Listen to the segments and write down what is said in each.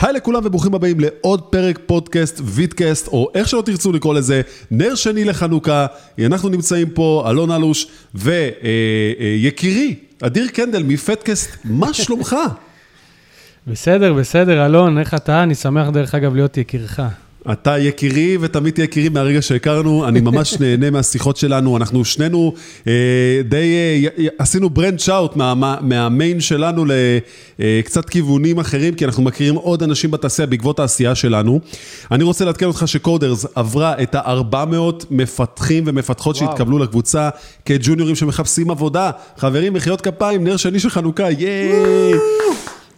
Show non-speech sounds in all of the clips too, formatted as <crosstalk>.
היי לכולם וברוכים הבאים לעוד פרק פודקאסט, וידקאסט, או איך שלא תרצו לקרוא לזה, נר שני לחנוכה. אנחנו נמצאים פה, אלון אלוש ויקירי, אדיר קנדל מפטקאסט, מה שלומך? <laughs> בסדר, בסדר, אלון, איך אתה? אני שמח דרך אגב להיות יקירך. אתה יקירי ותמיד תהיה יקירי מהרגע שהכרנו, אני ממש <laughs> נהנה מהשיחות שלנו, אנחנו שנינו אה, די, אה, עשינו ברנץ' אאוט מה, מה, מהמיין שלנו לקצת אה, כיוונים אחרים, כי אנחנו מכירים עוד אנשים בתעשייה בעקבות העשייה שלנו. אני רוצה לעדכן אותך שקודרס עברה את ה-400 מפתחים ומפתחות וואו. שהתקבלו לקבוצה כג'וניורים שמחפשים עבודה. חברים, מחיאות כפיים, נר שני של חנוכה, ייי!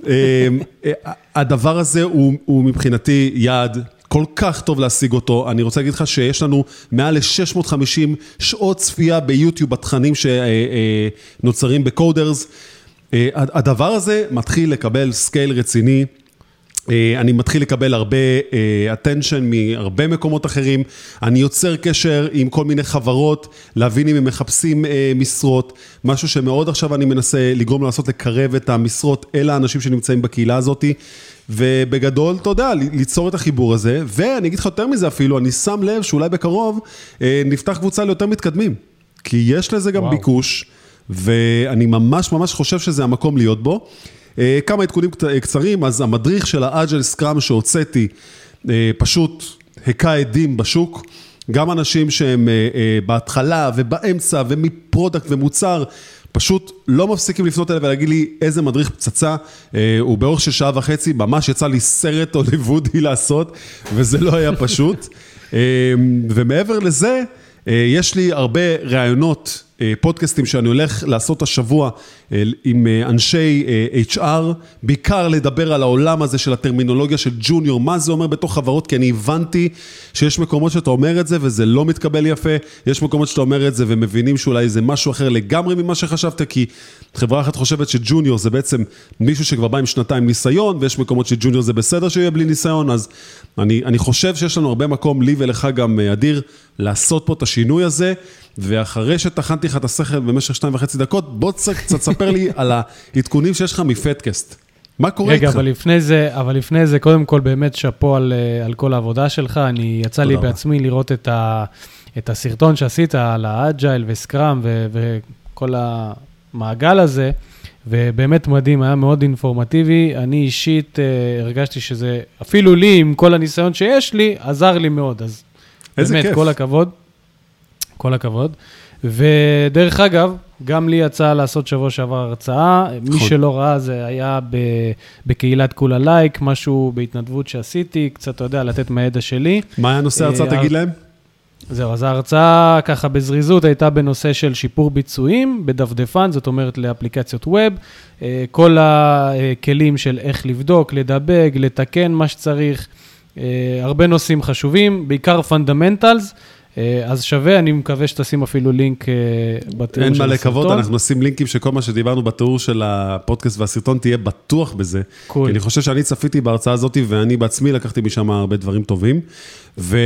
אה, אה, הדבר הזה הוא, הוא מבחינתי יעד כל כך טוב להשיג אותו. אני רוצה להגיד לך שיש לנו מעל ל-650 שעות צפייה ביוטיוב בתכנים שנוצרים בקודרס. אה, הדבר הזה מתחיל לקבל scale רציני. אה, אני מתחיל לקבל הרבה attention מהרבה מקומות אחרים, אני יוצר קשר עם כל מיני חברות, להבין אם הם מחפשים משרות, משהו שמאוד עכשיו אני מנסה לגרום לעשות, לקרב את המשרות אל האנשים שנמצאים בקהילה הזאת. ובגדול, אתה יודע, ליצור את החיבור הזה, ואני אגיד לך יותר מזה אפילו, אני שם לב שאולי בקרוב אה, נפתח קבוצה ליותר מתקדמים, כי יש לזה גם וואו. ביקוש, ואני ממש ממש חושב שזה המקום להיות בו. אה, כמה עדכונים קצרים, אז המדריך של ה agile scrum שהוצאתי, אה, פשוט היכה הדים בשוק. גם אנשים שהם בהתחלה ובאמצע ומ product ומוצר, פשוט לא מפסיקים לפנות אליי ולהגיד לי איזה מדריך פצצה, אה, הוא באורך של שעה וחצי, ממש יצא לי סרט הוליוודי לעשות, וזה לא היה פשוט. <laughs> אה, ומעבר לזה, אה, יש לי הרבה ראיונות אה, פודקאסטים שאני הולך לעשות השבוע אה, עם אה, אנשי HR, בעיקר לדבר על העולם הזה של הטרמינולוגיה של ג'וניור, מה זה אומר בתוך חברות, כי אני הבנתי שיש מקומות שאתה אומר את זה וזה לא מתקבל יפה, יש מקומות שאתה אומר את זה ומבינים שאולי זה משהו אחר לגמרי ממה שחשבת, כי חברה אחת חושבת שג'וניור זה בעצם מישהו שכבר בא עם שנתיים ניסיון, ויש מקומות שג'וניור זה בסדר שיהיה בלי ניסיון, אז אני, אני חושב שיש לנו הרבה מקום, לי ולך גם, אדיר, לעשות פה את השינוי הזה. ואחרי שטחנתי לך את השכל במשך שתיים וחצי דקות, בוא קצת תספר לי על העדכונים שיש לך מפודקאסט. מה קורה רגע, איתך? רגע, אבל לפני זה, אבל לפני זה, קודם כל באמת שאפו על, על כל העבודה שלך. אני, יצא לי רבה. בעצמי לראות את, ה, את הסרטון שעשית על ה agile ו scrum וכל המעגל הזה, ובאמת מדהים, היה מאוד אינפורמטיבי. אני אישית uh, הרגשתי שזה, אפילו לי, עם כל הניסיון שיש לי, עזר לי מאוד. אז באמת, כיף. כל הכבוד. כל הכבוד. ודרך אגב, גם לי יצא לעשות שבוע שעבר הרצאה. מי שלא ראה, זה היה בקהילת כולה לייק, משהו בהתנדבות שעשיתי, קצת, אתה יודע, לתת מהידע שלי. מה היה נושא ההרצאה, אה, תגיד להם? זהו, אז ההרצאה ככה בזריזות הייתה בנושא של שיפור ביצועים בדפדפן, זאת אומרת לאפליקציות ווב, אה, כל הכלים של איך לבדוק, לדבק, לתקן מה שצריך, אה, הרבה נושאים חשובים, בעיקר fundamentals. אה, אז שווה, אני מקווה שתשים אפילו לינק אה, בתיאור של הסרטון. אין מה לקוות, אנחנו נשים לינקים שכל מה שדיברנו בתיאור של הפודקאסט והסרטון תהיה בטוח בזה. Cool. כי אני חושב שאני צפיתי בהרצאה הזאת, ואני בעצמי לקחתי משם הרבה דברים טובים. ו...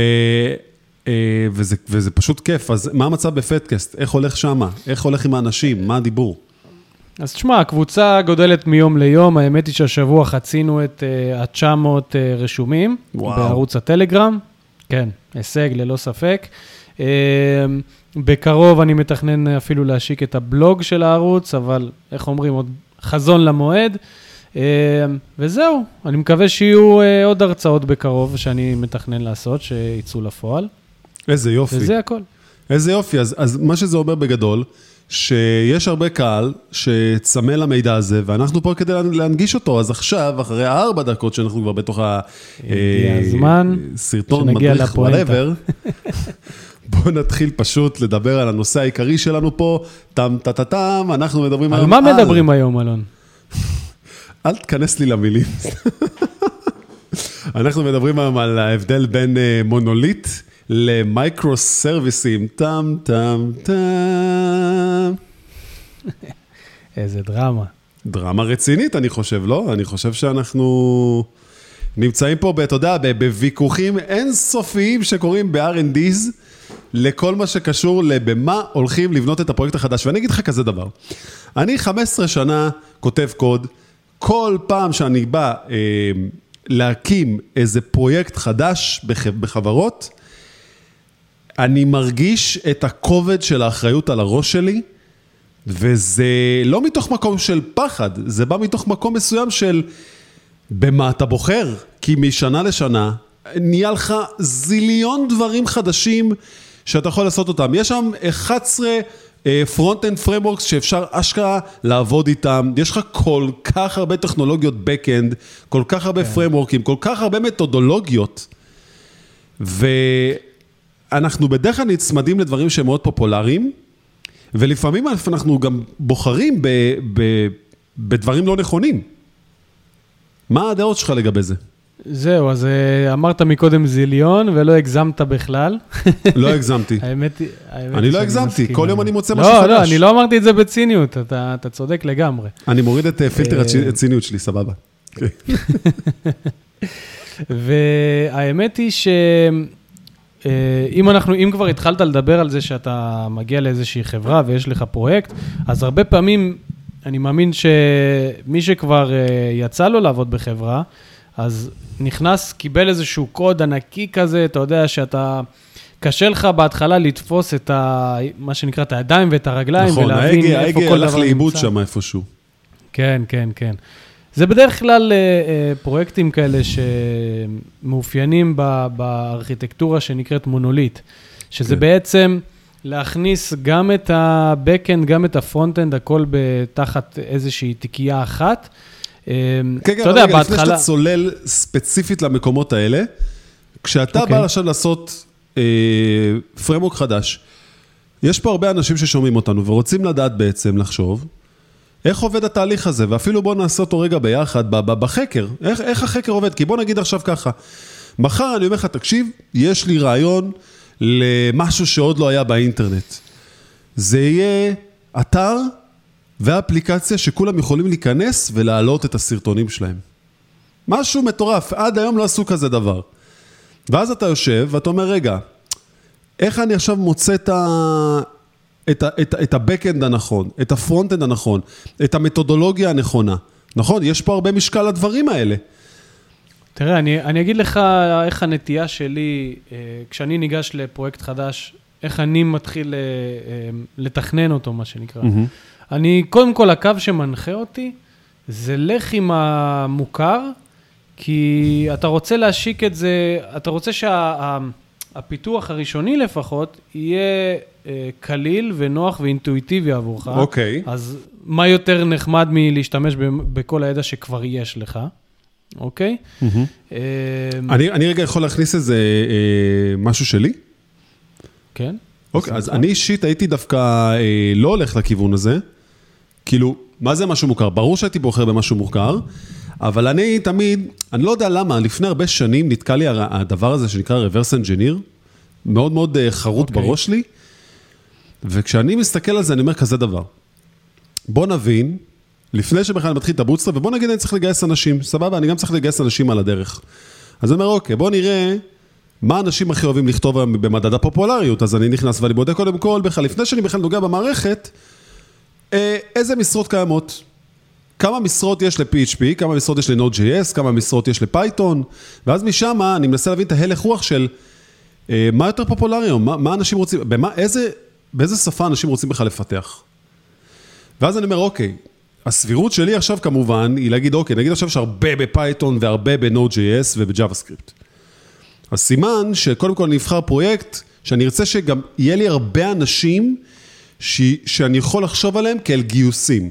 אה, וזה, וזה פשוט כיף, אז מה המצב בפודקאסט? איך הולך שמה? איך הולך עם האנשים? מה הדיבור? אז תשמע, הקבוצה גודלת מיום ליום, האמת היא שהשבוע חצינו את ה-900 uh, uh, רשומים וואו. בערוץ הטלגרם. כן, הישג ללא ספק. אמ, בקרוב אני מתכנן אפילו להשיק את הבלוג של הערוץ, אבל איך אומרים, עוד חזון למועד. אמ, וזהו, אני מקווה שיהיו אה, עוד הרצאות בקרוב שאני מתכנן לעשות, שיצאו לפועל. איזה יופי. וזה הכל. איזה יופי, אז, אז מה שזה אומר בגדול, שיש הרבה קהל שצמא למידע הזה, ואנחנו פה כדי להנגיש אותו. אז עכשיו, אחרי ארבע דקות שאנחנו כבר בתוך הסרטון, אה, מדריך, whatever, <laughs> בואו נתחיל פשוט לדבר על הנושא העיקרי שלנו פה, טם טה טה טם, אנחנו מדברים היום על... על מה מדברים היום, אלון? אל תיכנס לי למילים. <laughs> אנחנו מדברים היום על ההבדל בין אה, מונוליט למייקרו סרוויסים, טם טם טם. איזה דרמה. דרמה רצינית, אני חושב, לא? אני חושב שאנחנו נמצאים פה, אתה יודע, בוויכוחים אינסופיים שקורים ב-R&D's לכל מה שקשור לבמה הולכים לבנות את הפרויקט החדש. ואני אגיד לך כזה דבר, אני 15 שנה כותב קוד, כל פעם שאני בא... אה, להקים איזה פרויקט חדש בח, בחברות, אני מרגיש את הכובד של האחריות על הראש שלי, וזה לא מתוך מקום של פחד, זה בא מתוך מקום מסוים של במה אתה בוחר, כי משנה לשנה נהיה לך זיליון דברים חדשים שאתה יכול לעשות אותם. יש שם 11 front-end frameworks שאפשר אשכרה לעבוד איתם, יש לך כל כך הרבה טכנולוגיות back-end, כל כך הרבה פריימוורקים, כל כך הרבה מתודולוגיות, ואנחנו בדרך כלל נצמדים לדברים שהם מאוד פופולריים, ולפעמים אנחנו גם בוחרים ב, ב, בדברים לא נכונים. מה הדעות שלך לגבי זה? זהו, אז אה, אמרת מקודם זיליון ולא הגזמת בכלל. לא הגזמתי. <laughs> האמת היא... אני לא הגזמתי, כל יום אני מוצא משהו חדש. לא, לא, אני לא אמרתי את זה בציניות, אתה, צודק לגמרי. אני מוריד את אה, פילטר אה, הציניות שלי, סבבה. <laughs> והאמת היא שאם אנחנו, אם כבר התחלת לדבר על זה שאתה מגיע לאיזושהי חברה ויש לך פרויקט, אז הרבה פעמים, אני מאמין שמי שכבר יצא לו לעבוד בחברה, אז נכנס, קיבל איזשהו קוד ענקי כזה, אתה יודע שאתה... קשה לך בהתחלה לתפוס את ה... מה שנקרא, את הידיים ואת הרגליים, נכון, ולהבין ההגה, איפה כל דבר נמצא. נכון, ההגה הלך לאיבוד שם איפשהו. כן, כן, כן. זה בדרך כלל אה, אה, פרויקטים כאלה שמאופיינים בארכיטקטורה שנקראת מונוליט, שזה כן. בעצם להכניס גם את ה-Backend, גם את ה-Frontend, הכל תחת איזושהי תיקייה אחת. כן, כן, אתה יודע, בהתחלה... לפני שאתה צולל ספציפית למקומות האלה, כשאתה okay. אוקיי. בא עכשיו לעשות אה, פרמוק חדש, יש פה הרבה אנשים ששומעים אותנו ורוצים לדעת בעצם, לחשוב, איך עובד התהליך הזה, ואפילו בואו נעשה אותו רגע ביחד בחקר, איך, איך החקר עובד, כי בוא נגיד עכשיו ככה, מחר אני אומר לך, תקשיב, יש לי רעיון למשהו שעוד לא היה באינטרנט. זה יהיה אתר ואפליקציה שכולם יכולים להיכנס ולהעלות את הסרטונים שלהם. משהו מטורף, עד היום לא עשו כזה דבר. ואז אתה יושב ואתה אומר, רגע, איך אני עכשיו מוצא את ה... את, את, את ה-Backend הנכון, את ה-Frontend הנכון, את המתודולוגיה הנכונה. נכון? יש פה הרבה משקל לדברים האלה. תראה, אני, אני אגיד לך איך הנטייה שלי, אה, כשאני ניגש לפרויקט חדש, איך אני מתחיל אה, אה, לתכנן אותו, מה שנקרא. Mm-hmm. אני, קודם כל, הקו שמנחה אותי זה לך עם המוכר, כי אתה רוצה להשיק את זה, אתה רוצה שהפיתוח שה, הראשוני לפחות יהיה קליל ונוח ואינטואיטיבי עבורך. אוקיי. אז מה יותר נחמד מלהשתמש בכל הידע שכבר יש לך, אוקיי? Mm-hmm. אה, אני, אני רגע יכול להכניס איזה אה, משהו שלי? כן. אוקיי, אז אני אישית הייתי דווקא אה, לא הולך לכיוון הזה. כאילו, מה זה משהו מוכר? ברור שהייתי בוחר במשהו מוכר, אבל אני תמיד, אני לא יודע למה, לפני הרבה שנים נתקע לי הדבר הזה שנקרא reverse engineer, מאוד מאוד חרוט okay. אוקיי. בראש שלי, וכשאני מסתכל על זה, אני אומר כזה דבר. בוא נבין, לפני שבכלל מתחיל את ה bootstrap, ובוא נגיד אני צריך לגייס אנשים, סבבה, אני גם צריך לגייס אנשים על הדרך. אז אני אומר, אוקיי, בוא נראה מה האנשים הכי אוהבים לכתוב במדד הפופולריות, אז אני נכנס ואני בודק קודם כל בכלל, לפני שאני בכלל נוגע במערכת, אה, איזה משרות קיימות? כמה משרות יש ל-PHP, כמה משרות יש ל-Node.js, כמה משרות יש לפייתון, ואז משם אני מנסה להבין את ההלך רוח של אה, מה יותר פופולרי היום, מה, מה אנשים רוצים, במה, איזה, באיזה שפה אנשים רוצים בכלל לפתח. ואז אני אומר, אוקיי, הסבירות שלי עכשיו כמובן היא להגיד, אוקיי, נגיד עכשיו שהרבה בפייתון והרבה ב-Node.js וב-JavaScript. אז סימן שקודם כל נבחר פרויקט שאני ארצה שגם יהיה לי הרבה אנשים ש... שאני יכול לחשוב עליהם כאל גיוסים.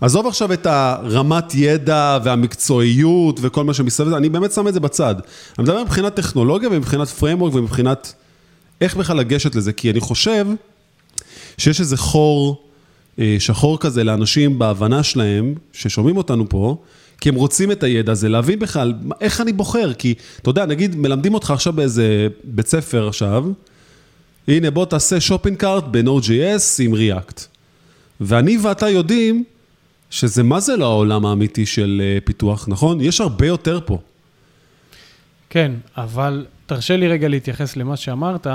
עזוב עכשיו את הרמת ידע והמקצועיות וכל מה שמסביב, אני באמת שם את זה בצד. אני מדבר מבחינת טכנולוגיה ומבחינת framework ומבחינת איך בכלל לגשת לזה, כי אני חושב שיש איזה חור אה, שחור כזה לאנשים בהבנה שלהם, ששומעים אותנו פה, כי הם רוצים את הידע הזה, להבין בכלל איך אני בוחר, כי אתה יודע, נגיד מלמדים אותך עכשיו באיזה בית ספר עכשיו, הנה בוא תעשה shopping cart ב-Node.js עם React. ואני ואתה יודעים שזה מה זה לא העולם האמיתי של אה, פיתוח, נכון? יש הרבה יותר פה. כן, אבל תרשה לי רגע להתייחס למה שאמרת.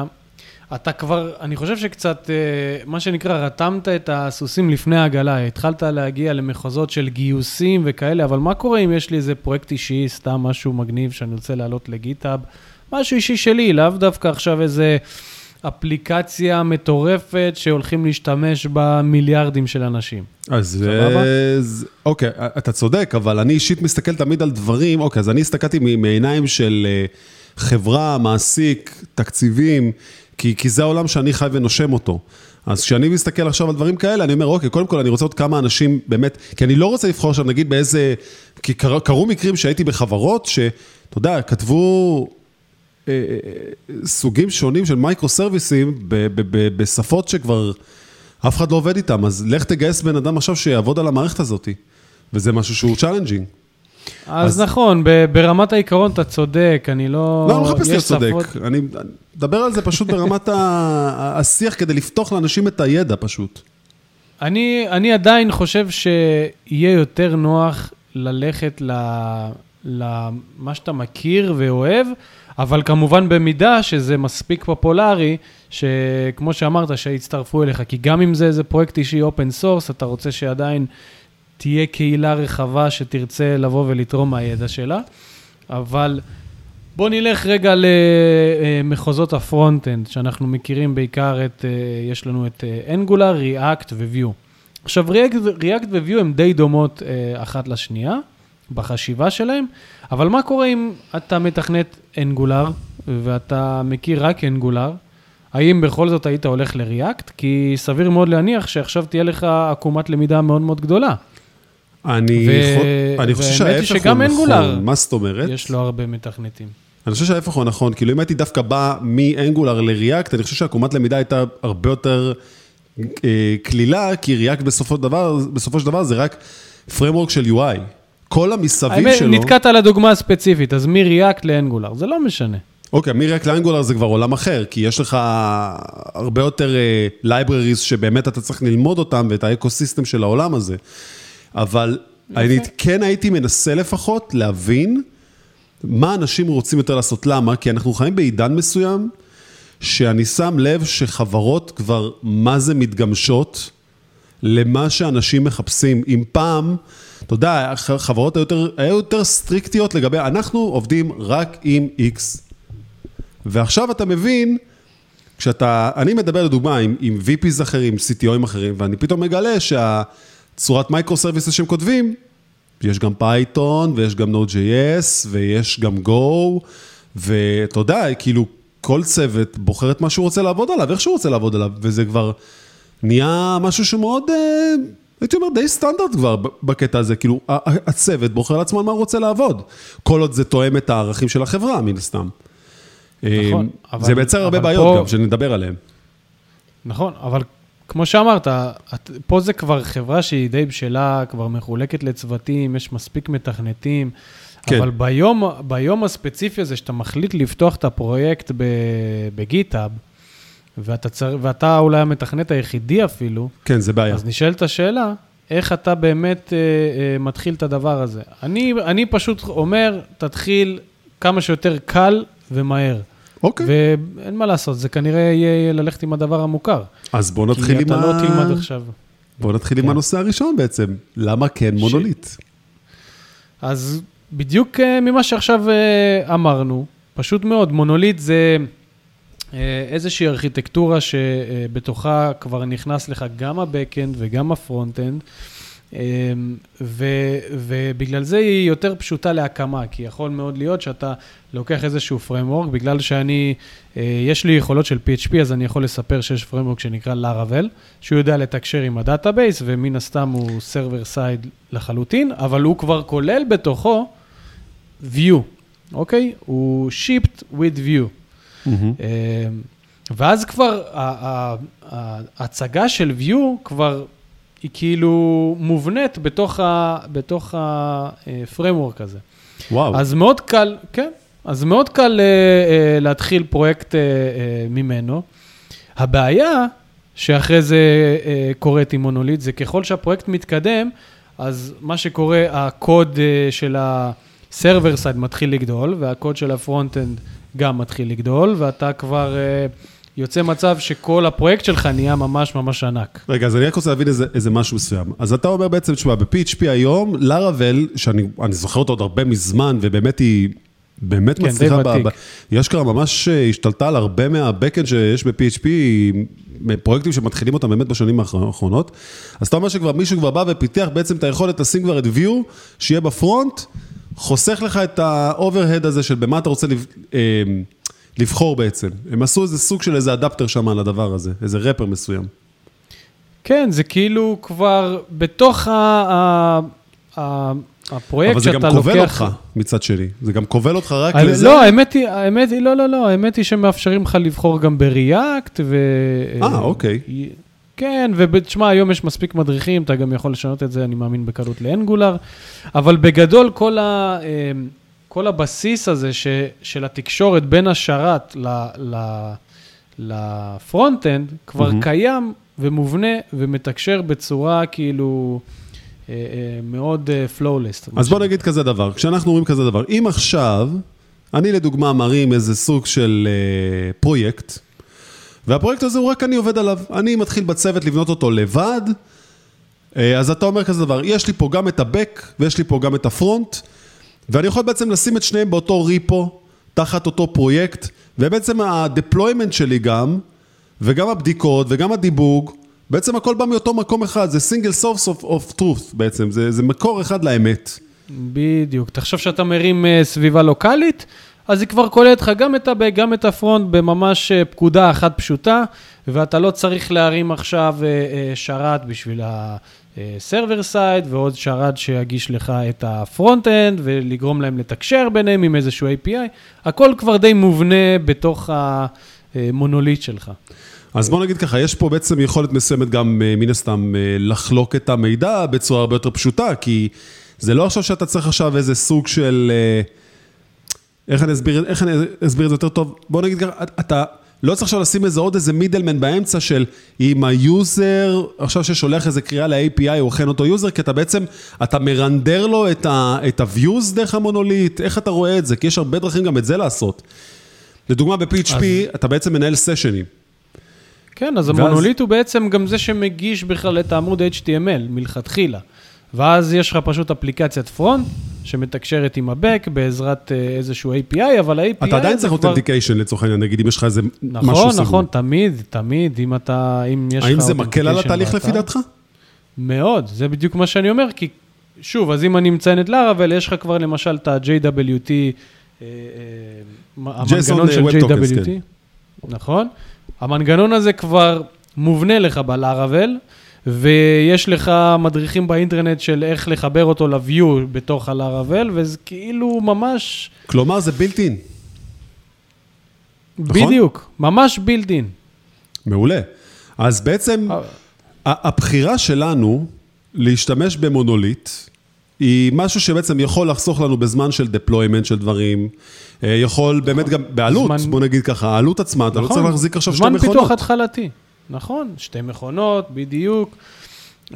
אתה כבר, אני חושב שקצת, אה, מה שנקרא, רתמת את הסוסים לפני העגלה. התחלת להגיע למחוזות של גיוסים וכאלה, אבל מה קורה אם יש לי איזה פרויקט אישי, סתם משהו מגניב שאני רוצה לעלות לגיטאב? משהו אישי שלי, לאו דווקא עכשיו איזה אפליקציה מטורפת שהולכים להשתמש בה מיליארדים של אנשים. אז, אז אוקיי, אתה צודק, אבל אני אישית מסתכל תמיד על דברים, אוקיי, אז אני הסתכלתי מעיניים של אה, חברה, מעסיק, תקציבים, כי, כי זה העולם שאני חי ונושם אותו. אז כשאני מסתכל עכשיו על דברים כאלה, אני אומר, אוקיי, קודם כל אני רוצה עוד כמה אנשים באמת, כי אני לא רוצה לבחור עכשיו, נגיד באיזה, כי קר, קרו מקרים שהייתי בחברות, שאתה יודע, כתבו אה, אה, סוגים שונים של מייקרו סרוויסים בשפות שכבר אף אחד לא עובד איתם, אז לך תגייס בן אדם עכשיו שיעבוד על המערכת הזאת, וזה משהו שהוא challenging. אז, אז נכון, ברמת העיקרון אתה צודק, אני לא... לא, אני לא מחפש להיות צודק, אני מדבר על זה פשוט ברמת השיח כדי לפתוח לאנשים את הידע פשוט. אני, אני עדיין חושב שיהיה יותר נוח ללכת למה שאתה מכיר ואוהב, אבל כמובן במידה שזה מספיק פופולרי, שכמו שאמרת, שיצטרפו אליך, כי גם אם זה איזה פרויקט אישי open source, אתה רוצה שעדיין תהיה קהילה רחבה שתרצה לבוא ולתרום מהידע שלה, אבל בואו נלך רגע למחוזות ה front-end, שאנחנו מכירים בעיקר את, אה, יש לנו את Angular, React ו Vue. עכשיו, React ו Vue הן די דומות אה, אחת לשנייה בחשיבה שלהן, אבל מה קורה אם אתה מתכנת אנגולר ואתה מכיר רק אנגולר? האם בכל זאת היית הולך לריאקט? כי סביר מאוד להניח שעכשיו תהיה לך עקומת למידה מאוד מאוד גדולה. אני, ו... אני חושב שההפך הוא נכון, אנגולר, מה זאת אומרת? יש לו הרבה מתכנתים. אני חושב שההפך הוא נכון, כאילו אם הייתי דווקא בא מאנגולר לריאקט, אני חושב שעקומת למידה הייתה הרבה יותר אה, קלילה, כי ריאקט בסופו, דבר, בסופו של דבר זה רק framework של UI. כל המסביב האמת, שלו... נתקעת על הדוגמה הספציפית, אז מ React ל Angular, זה לא משנה. אוקיי, מ React ל Angular זה כבר עולם אחר, כי יש לך הרבה יותר uh, libraries שבאמת אתה צריך ללמוד אותם ואת ה ecosystem של העולם הזה. אבל אני כן הייתי מנסה לפחות להבין מה אנשים רוצים יותר לעשות. למה? כי אנחנו חיים בעידן מסוים, שאני שם לב שחברות כבר מה זה מתגמשות למה שאנשים מחפשים. אם פעם, אתה יודע, חברות היו יותר, היו יותר סטריקטיות לגבי, אנחנו עובדים רק עם X. ועכשיו אתה מבין, כשאתה, אני מדבר לדוגמה עם, עם VPs אחרים, CTO ים אחרים, ואני פתאום מגלה שה... צורת micro services שהם כותבים, יש גם פייתון, ויש גם Node.js, ויש גם Go, ואתה יודע, כאילו, כל צוות בוחר את מה שהוא רוצה לעבוד עליו, איך שהוא רוצה לעבוד עליו, וזה כבר נהיה משהו שמאוד, אה, הייתי אומר, די סטנדרט כבר בקטע הזה, כאילו, הצוות בוחר לעצמו על מה הוא רוצה לעבוד, כל עוד זה תואם את הערכים של החברה, מן הסתם. נכון, אה, אבל... זה מייצר הרבה בעיות פה... גם, שנדבר עליהן. נכון, אבל כמו שאמרת, פה זה כבר חברה שהיא די בשלה, כבר מחולקת לצוותים, יש מספיק מתכנתים, כן. אבל ביום, ביום הספציפי הזה, שאתה מחליט לפתוח את הפרויקט בגיטאב, ואתה, צר... ואתה אולי המתכנת היחידי אפילו, כן, זה בעיה. אז נשאלת השאלה, איך אתה באמת אה, אה, מתחיל את הדבר הזה? אני, אני פשוט אומר, תתחיל כמה שיותר קל ומהר. אוקיי. ואין מה לעשות, זה כנראה יהיה ללכת עם הדבר המוכר. אז בוא נתחיל עם ה... כי אתה לא תלמד עכשיו. בוא נתחיל כן. עם הנושא הראשון בעצם, למה כן מונוליט? אז בדיוק אה, ממה שעכשיו אה, אמרנו, פשוט מאוד, מונוליט זה אה, איזושהי ארכיטקטורה שבתוכה כבר נכנס לך גם ה-Backend וגם ה-Frontend. אמ, ו, ובגלל זה היא יותר פשוטה להקמה, כי יכול מאוד להיות שאתה לוקח איזשהו framework, בגלל שאני, אה, יש לי יכולות של PHP, אז אני יכול לספר שיש framework שנקרא Laravel, שהוא יודע לתקשר עם ה database, ומן הסתם הוא server side לחלוטין, אבל הוא כבר כולל בתוכו view, אוקיי? הוא shipped with view. Mm-hmm. ואז כבר ההצגה של view כבר היא כאילו מובנית בתוך ה-framework הזה. וואו. אז מאוד קל, כן, אז מאוד קל uh, uh, להתחיל פרויקט ממנו. הבעיה שאחרי זה קורית עם מונוליט, זה ככל שהפרויקט מתקדם, אז מה שקורה, הקוד של ה-server side מתחיל לגדול, והקוד של ה-front-end גם מתחיל לגדול, ואתה כבר... Uh, יוצא מצב שכל הפרויקט שלך נהיה ממש ממש ענק. רגע, אז אני רק רוצה להבין איזה, איזה משהו מסוים. אז אתה אומר בעצם, תשמע, ב-PHP היום, Laravel, שאני משוחח אותה עוד הרבה מזמן, ובאמת היא באמת כן, מצליחה, ב-. ב- היא אשכרה ממש אה, השתלטה על הרבה מה-Backend שיש ב-PHP, פרויקטים שמתחילים אותם באמת בשנים האחרונות. אז אתה אומר שכבר מישהו כבר בא ופיתח בעצם את היכולת לשים כבר את view, שיהיה בפרונט, חוסך לך את ה-overhead הזה של במה אתה רוצה לב- אה, לבחור בעצם. הם עשו איזה סוג של איזה אדפטר שם על הדבר הזה, איזה רפר מסוים. כן, זה כאילו כבר בתוך ה... ה... ה... הפרויקט אבל זה שאתה גם לוקח... כובל אותך מצד שני, זה גם כובל אותך רק האמת- לזה. לא, האמת היא, האמת היא, לא, לא, לא, האמת היא שמאפשרים לך לבחור גם בריאקט, ו... אה, אוקיי. כן, ותשמע, היום יש מספיק מדריכים, אתה גם יכול לשנות את זה, אני מאמין, בקלות ל-Angular, אבל בגדול, כל, ה, אמ, כל הבסיס הזה ש, של התקשורת בין השרת ל, ל, ל-front-end, כבר מהמם. קיים ומובנה ומתקשר בצורה כאילו אה, אה, מאוד flawless. אז בוא נגיד כזה דבר, כשאנחנו אומרים כזה דבר, אם עכשיו, אני לדוגמה מרים איזה סוג של אה, פרויקט, והפרויקט הזה הוא רק אני עובד עליו, אני מתחיל בצוות לבנות אותו לבד, אה, אז אתה אומר כזה דבר, יש לי פה גם את ה-Back ויש לי פה גם את הפרונט, ואני יכול בעצם לשים את שניהם באותו ריפו, תחת אותו פרויקט, ובעצם ה-deployment שלי גם, וגם הבדיקות וגם הדיבוג, בעצם הכל בא מאותו מקום אחד, זה source of, of truth בעצם, זה, זה מקור אחד לאמת. בדיוק. תחשוב שאתה מרים אה, סביבה לוקאלית, אז היא כבר כוללת לך גם את ה-back, גם את ה-front בממש אה, פקודה אחת פשוטה, ואתה לא צריך להרים עכשיו אה, שרת בשביל ה-server side, ועוד שרת שיגיש לך את ה-front-end, ולגרום להם לתקשר ביניהם עם איזשהו API. הכל כבר די מובנה בתוך המונוליט שלך. אז בוא נגיד ככה, יש פה בעצם יכולת מסוימת גם אה, מן הסתם אה, לחלוק את המידע בצורה הרבה יותר פשוטה, כי זה לא עכשיו שאתה צריך עכשיו איזה סוג של... אה, איך אני אסביר, איך אני אסביר את זה יותר טוב? בוא נגיד ככה, אתה לא צריך עכשיו לשים איזה עוד איזה middleman באמצע של אם ה-user, עכשיו ששולח איזה קריאה ל-API הוא אכן אותו user, כי אתה בעצם, אתה מרנדר לו את ה- את ה-views דרך המונוליט, איך אתה רואה את זה? כי יש הרבה דרכים גם את זה לעשות. לדוגמה, ב-PHP אז- אתה בעצם מנהל סשנים. כן, אז ואז- המונוליט הוא בעצם גם זה שמגיש בכלל את העמוד HTML מלכתחילה. ואז יש לך פשוט אפליקציית פרונט שמתקשרת עם הבק בעזרת אה, איזשהו API, אבל ה-API אתה עדיין צריך כבר- אותנטיקיישן לצורך העניין, נגיד אם יש לך איזה משהו נכון, סגור. נכון, תמיד, תמיד, אם אתה, אם יש לך... האם זה מקל על התהליך לפי דעתך? מאוד, זה בדיוק מה שאני אומר, כי שוב, אז אם אני מציין את לאראבל, יש לך כבר למשל את ה-JWT, אה, אה, המנגנון של JWT, כן. נכון? המנגנון הזה כבר מובנה לך בלאראבל, ויש לך מדריכים באינטרנט של איך לחבר אותו ל-view בתוך הלאראבל, וזה כאילו ממש, כלומר זה built in. נכון? בדיוק, ממש בילד אין. מעולה. אז בעצם אה. הבחירה שלנו להשתמש במונוליט, היא משהו שבעצם יכול לחסוך לנו בזמן של deployment של דברים, אה, יכול באמת גם בעלות, זמן- בוא נגיד ככה, העלות עצמה, אתה לא צריך להחזיק עכשיו שתי נכון. זמן מכונות. פיתוח התחלתי, נכון, שתי מכונות, בדיוק.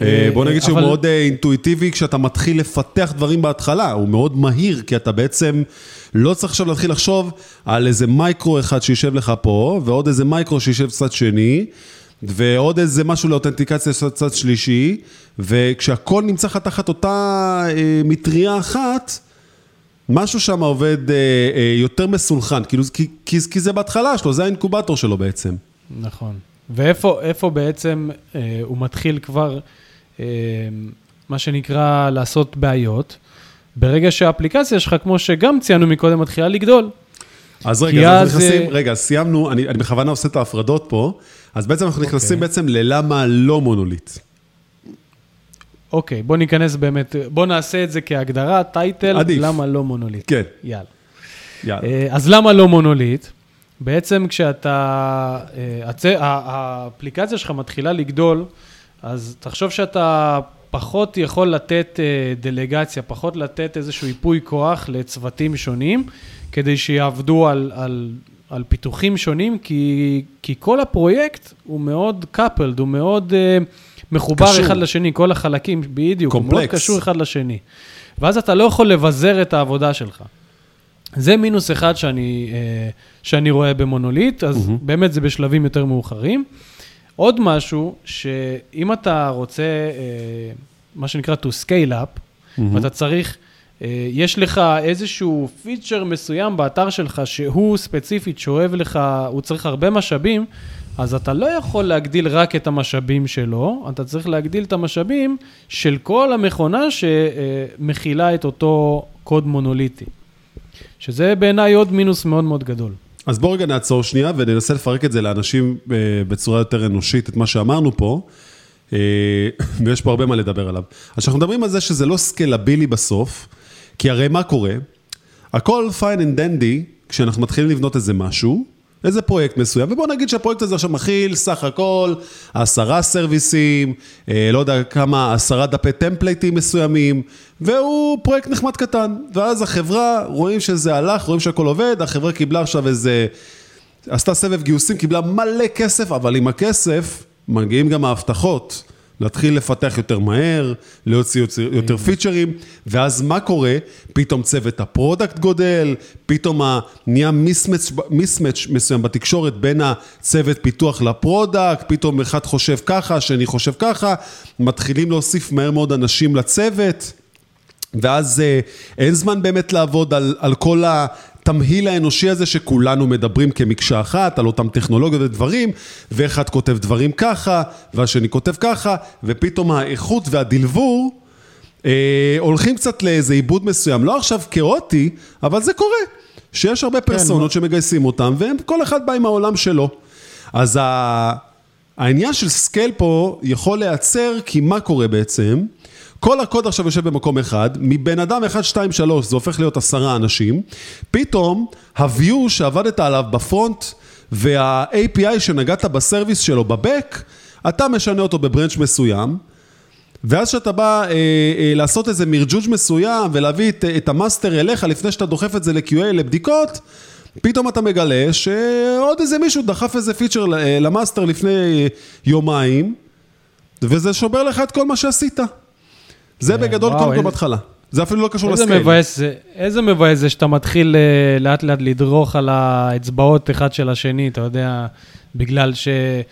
אה, בוא נגיד שהוא מאוד אה, אינטואיטיבי כשאתה מתחיל לפתח דברים בהתחלה, הוא מאוד מהיר, כי אתה בעצם לא צריך עכשיו להתחיל לחשוב על איזה מייקרו אחד שישב לך פה, ועוד איזה מייקרו שישב צד שני, ועוד איזה משהו לאותנטיקציה של צד שלישי, וכשהכל נמצא לך תחת אותה אה, מטריה אחת, משהו שם עובד אה, אה, יותר מסונכן, כאילו, כי, כי, כי זה בהתחלה שלו, זה האינקובטור שלו בעצם. נכון. ואיפה איפה בעצם אה, הוא מתחיל כבר, אה, מה שנקרא, לעשות בעיות? ברגע שהאפליקציה שלך, כמו שגם ציינו מקודם, מתחילה לגדול. אז רגע, אז אנחנו נכנסים, אה, רגע, סיימנו, אני, אני בכוונה עושה את ההפרדות פה, אז בעצם אנחנו נכנסים אוקיי. בעצם ללמה לא מונוליט. אוקיי, בוא ניכנס באמת, בוא נעשה את זה כהגדרה, טייטל, עדיף. למה לא מונוליט. כן, יאללה. יאללה. אה, אז למה לא מונוליט? בעצם כשאתה, אה, הצ- האפליקציה שלך מתחילה לגדול, אז תחשוב שאתה פחות יכול לתת אה, דלגציה, פחות לתת איזשהו ייפוי כוח לצוותים שונים, כדי שיעבדו על, על, על פיתוחים שונים, כי, כי כל הפרויקט הוא מאוד coupled, הוא מאוד אה, מחובר קשור. אחד לשני, כל החלקים, בדיוק, הוא מאוד קומפלקס. קשור אחד לשני. ואז אתה לא יכול לבזר את העבודה שלך. זה מינוס אחד שאני, אה, שאני רואה במונוליט, אז mm-hmm. באמת זה בשלבים יותר מאוחרים. עוד משהו, שאם אתה רוצה, אה, מה שנקרא to scale up, mm-hmm. ואתה צריך, אה, יש לך איזשהו פיצ'ר מסוים באתר שלך, שהוא ספציפית שואב לך, הוא צריך הרבה משאבים, אז אתה לא יכול להגדיל רק את המשאבים שלו, אתה צריך להגדיל את המשאבים של כל המכונה שמכילה את אותו קוד מונוליטי. שזה בעיניי עוד מינוס מאוד מאוד גדול. אז בואו רגע נעצור שנייה וננסה לפרק את זה לאנשים אה, בצורה יותר אנושית, את מה שאמרנו פה, אה, <laughs> ויש פה הרבה מה לדבר עליו. אז אנחנו מדברים על זה שזה לא סקלבילי בסוף, כי הרי מה קורה? הכל fine and dandy כשאנחנו מתחילים לבנות איזה משהו, איזה פרויקט מסוים, ובוא נגיד שהפרויקט הזה עכשיו מכיל סך הכל עשרה סרוויסים, אה, לא יודע כמה, עשרה דפי טמפלייטים מסוימים, והוא פרויקט נחמד קטן. ואז החברה, רואים שזה הלך, רואים שהכל עובד, החברה קיבלה עכשיו איזה, עשתה סבב גיוסים, קיבלה מלא כסף, אבל עם הכסף מגיעים גם ההבטחות. להתחיל לפתח יותר מהר, להוציא יותר פיצ'רים, ואז מה קורה? פתאום צוות ה-product גודל, פתאום נהיה mismatch מסוים בתקשורת בין הצוות פיתוח ל-product, פתאום אחד חושב ככה, שני חושב ככה, מתחילים להוסיף מהר מאוד אנשים לצוות. ואז אה, אין זמן באמת לעבוד על, על כל התמהיל האנושי הזה שכולנו מדברים כמקשה אחת, על אותם טכנולוגיות ודברים, ואחד כותב דברים ככה, והשני כותב ככה, ופתאום האיכות וה-delivery אה, הולכים קצת לאיזה איבוד מסוים. לא עכשיו כאוטי, אבל זה קורה. שיש הרבה כן, פרסונות כן, שמגייסים אותם, וכל אחד בא עם העולם שלו. אז ה... העניין של scale פה יכול להיעצר, כי מה קורה בעצם? כל הקוד עכשיו יושב במקום אחד, מבן אדם 1, 2, 3 זה הופך להיות עשרה אנשים, פתאום ה-view שעבדת עליו ב-front וה-API שנגעת בסרוויס שלו ב-back, אתה משנה אותו ב-branch מסוים, ואז כשאתה בא אה, אה, לעשות איזה מרג'וג' מסוים ולהביא את, את ה-master אליך לפני שאתה דוחף את זה ל-QA לבדיקות, פתאום אתה מגלה שעוד איזה מישהו דחף איזה feature אה, ל-master לפני יומיים, וזה שובר לך את כל מה שעשית. זה בגדול קודם כל בהתחלה. זה אפילו לא קשור ל-scale. איזה מבאס זה, איזה מבאס זה שאתה מתחיל אה, לאט לאט לדרוך על האצבעות אחד של השני, אתה יודע, בגלל ש...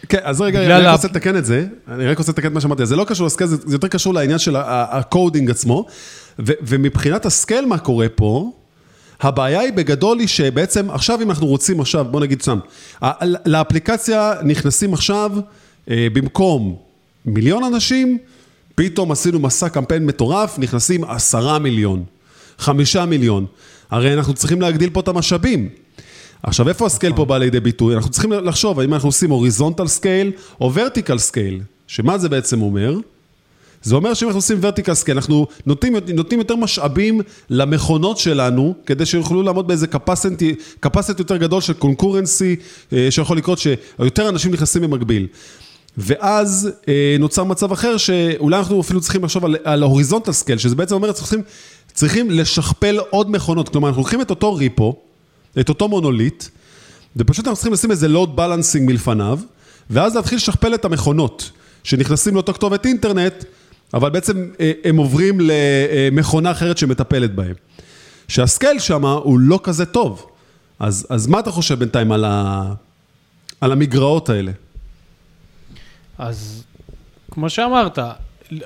כן, אז רגע, אני רק רוצה לתקן את זה, אני רק רוצה לתקן את מה שאמרתי, זה לא קשור ל-scale, זה יותר קשור לעניין של ה-coding עצמו, ומבחינת ה-scale מה קורה פה, הבעיה היא בגדול היא שבעצם עכשיו אם אנחנו רוצים עכשיו, בוא נגיד סתם, לאפליקציה נכנסים עכשיו אה, במקום מיליון אנשים, פתאום עשינו מסע קמפיין מטורף, נכנסים עשרה מיליון, חמישה מיליון. הרי אנחנו צריכים להגדיל פה את המשאבים. עכשיו, איפה ה-scale פה בא לידי ביטוי? אנחנו צריכים לחשוב האם אנחנו עושים horizontal scale או vertical scale. שמה זה בעצם אומר? זה אומר שאם אנחנו עושים vertical scale, אנחנו נותנים, נותנים יותר משאבים למכונות שלנו, כדי שיוכלו לעמוד באיזה capacity, capacity יותר גדול של concurrency, אה, שיכול לקרות שיותר אנשים נכנסים במקביל. ואז אה, נוצר מצב אחר שאולי אנחנו אפילו צריכים לחשוב על, על horizontal scale, שזה בעצם אומר צריכים, צריכים לשכפל עוד מכונות, כלומר אנחנו לוקחים את אותו repo, את אותו מונוליט, ופשוט אנחנו צריכים לשים איזה load balancing מלפניו, ואז להתחיל לשכפל את המכונות שנכנסים לאותו כתובת אינטרנט, אבל בעצם אה, הם עוברים למכונה אחרת שמטפלת בהם. שה-scale שם הוא לא כזה טוב. אז, אז מה אתה חושב בינתיים על, ה, על המגרעות האלה? אז כמו שאמרת,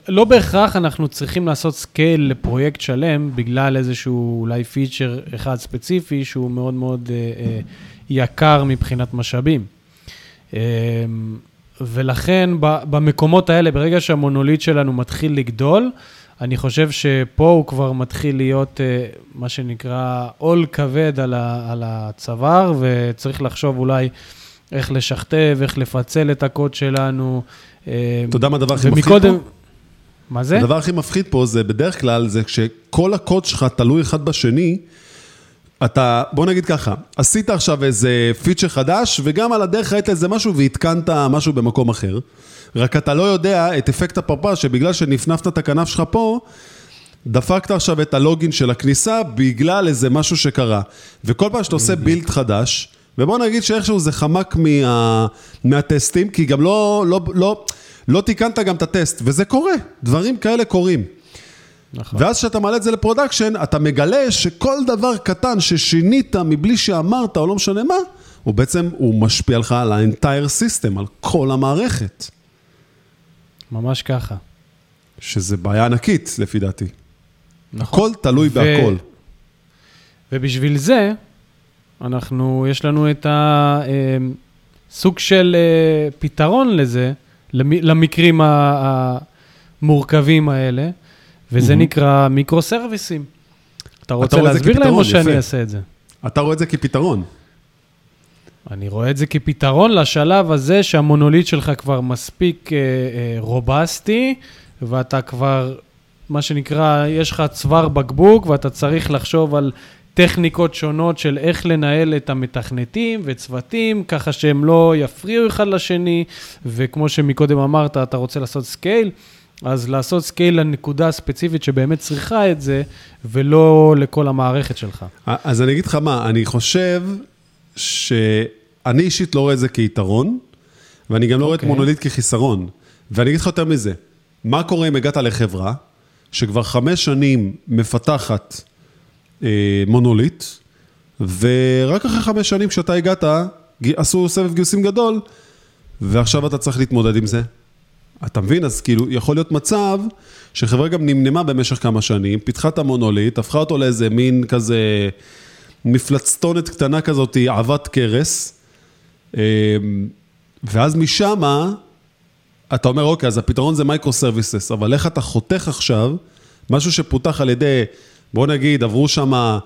לא בהכרח אנחנו צריכים לעשות scale לפרויקט שלם בגלל איזשהו אולי feature אחד ספציפי שהוא מאוד מאוד אה, אה, יקר מבחינת משאבים. אה, ולכן במקומות האלה, ברגע שהמונוליט שלנו מתחיל לגדול, אני חושב שפה הוא כבר מתחיל להיות אה, מה שנקרא עול כבד על, ה, על הצוואר, וצריך לחשוב אולי איך לשכתב, איך לפצל את הקוד שלנו. אה, אתה יודע מה הדבר הכי מפחיד פה? מה זה? הדבר הכי מפחיד פה זה בדרך כלל, זה כשכל הקוד שלך תלוי אחד בשני, אתה, בוא נגיד ככה, עשית עכשיו איזה פיצ'ר חדש, וגם על הדרך ראית איזה משהו והתקנת משהו במקום אחר, רק אתה לא יודע את אפקט הפרפר, שבגלל שנפנפת את הכנף שלך פה, דפקת עכשיו את הלוגין של הכניסה בגלל איזה משהו שקרה. וכל פעם שאתה עושה בילד חדש, ובוא נגיד שאיכשהו זה חמק מה, מהטסטים, כי גם לא, לא, לא, לא תיקנת גם את הטסט, וזה קורה, דברים כאלה קורים. נכון. ואז כשאתה מעלה את זה ל-production, אתה מגלה שכל דבר קטן ששינית מבלי שאמרת, או לא משנה מה, הוא בעצם, הוא משפיע לך על ה-entire system, על כל המערכת. ממש ככה. שזה בעיה ענקית, לפי דעתי. נכון. הכל תלוי ו- בהכל. ובשביל זה, אנחנו, יש לנו את הסוג של אה, פתרון לזה, למ- למקרים המורכבים האלה, וזה מהמם. נקרא מיקרו-סרוויסים. אתה רוצה רואה את זה להסביר להם או שאני. אעשה את זה? אתה רואה את זה כפתרון. אני רואה את זה כפתרון לשלב הזה שהמונוליט שלך כבר מספיק אה, אה, רובסטי, ואתה כבר, מה שנקרא, יש לך צוואר בקבוק, ואתה צריך לחשוב על טכניקות שונות של איך לנהל את המתכנתים וצוותים, ככה שהם לא יפריעו אחד לשני, וכמו שמקודם אמרת, אתה רוצה לעשות scale, אז לעשות scale לנקודה הספציפית שבאמת צריכה את זה, ולא לכל המערכת שלך. אז אני אגיד לך מה, אני חושב שאני אישית לא רואה את זה כיתרון, ואני גם לא רואה את אוקיי. מונוליט כחיסרון. ואני אגיד לך יותר מזה, מה קורה אם הגעת לחברה שכבר חמש שנים מפתחת מונוליט, ורק אחרי חמש שנים כשאתה הגעת, עשו סבב גיוסים גדול, ועכשיו אתה צריך להתמודד עם זה. אתה מבין? אז כאילו, יכול להיות מצב שחברה גם נמנמה במשך כמה שנים, פיתחה את המונוליט, הפכה אותו לאיזה מין כזה מפלצתונת קטנה כזאת, עבת כרס, אמ, ואז משם, אתה אומר, אוקיי, אז הפתרון זה microservices, אבל איך אתה חותך עכשיו משהו שפותח על ידי, בוא נגיד, עברו שם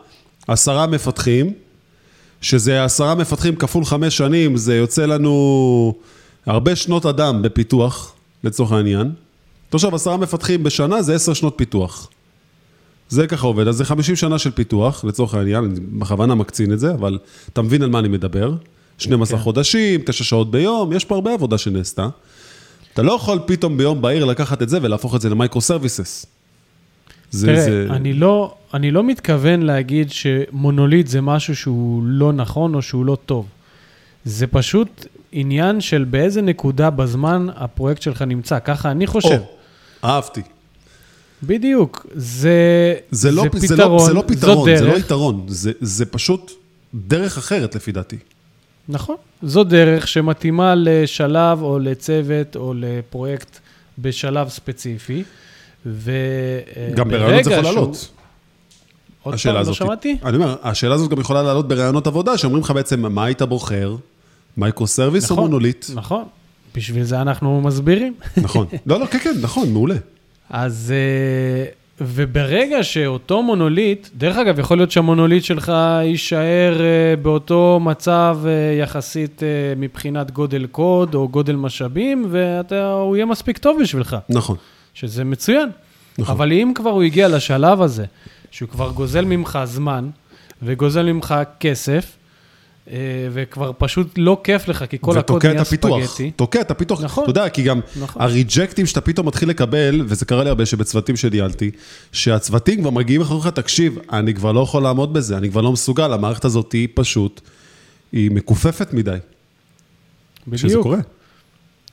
עשרה מפתחים, שזה עשרה מפתחים כפול חמש שנים, זה יוצא לנו הרבה שנות אדם בפיתוח, לצורך העניין. תחשוב, עשרה מפתחים בשנה זה עשר שנות פיתוח. זה ככה עובד, אז זה 50 שנה של פיתוח, לצורך העניין, אני בכוונה מקצין את זה, אבל אתה מבין על מה אני מדבר. 12 כן. חודשים, 9 שעות ביום, יש פה הרבה עבודה שנעשתה. אתה לא יכול פתאום ביום בהיר לקחת את זה ולהפוך את זה ל microservices. זה, תראה, זה... אני לא, אני לא מתכוון להגיד שמונוליט זה משהו שהוא לא נכון או שהוא לא טוב. זה פשוט עניין של באיזה נקודה בזמן הפרויקט שלך נמצא, ככה אני חושב. או, אהבתי. בדיוק, זה, זה לא, זה זה פתרון, לא, זה לא פתרון, זו זה לא דרך, יתרון, זה, זה פשוט דרך אחרת לפי דעתי. נכון, זו דרך שמתאימה לשלב או לצוות או לפרויקט בשלב ספציפי, וברגע גם בראיונות זה יכול לעלות. עוד השאלה פעם, לא. שמעתי? אני אומר, השאלה הזאת גם יכולה לעלות בראיונות עבודה, שאומרים לך בעצם, מה היית בוחר? microservice או נכון. מונוליט? נכון, בשביל זה אנחנו מסבירים. נכון. <laughs> לא, לא, כן, כן, נכון, מעולה. אז, אה, וברגע שאותו מונוליט, דרך אגב, יכול להיות שהמונוליט שלך יישאר אה, באותו מצב אה, יחסית אה, מבחינת גודל קוד או גודל משאבים, והוא יהיה מספיק טוב בשבילך, נכון. שזה מצוין. נכון. אבל אם כבר הוא הגיע לשלב הזה, שהוא כבר גוזל ממך זמן וגוזל ממך כסף, אה, וכבר פשוט לא כיף לך, כי כל הקוד ותוקע את נהיה. ספגטי. תוקע את הפיתוח. נכון. אתה יודע, כי גם נכון. הריג'קטים שאתה פתאום מתחיל לקבל, וזה קרה לי הרבה שבצוותים שניהלתי, שהצוותים כבר מגיעים אחריך, תקשיב, אני כבר לא יכול לעמוד בזה, אני כבר לא מסוגל, המערכת הזאת היא פשוט, היא מכופפת מדי. שזה בדיוק. קורה.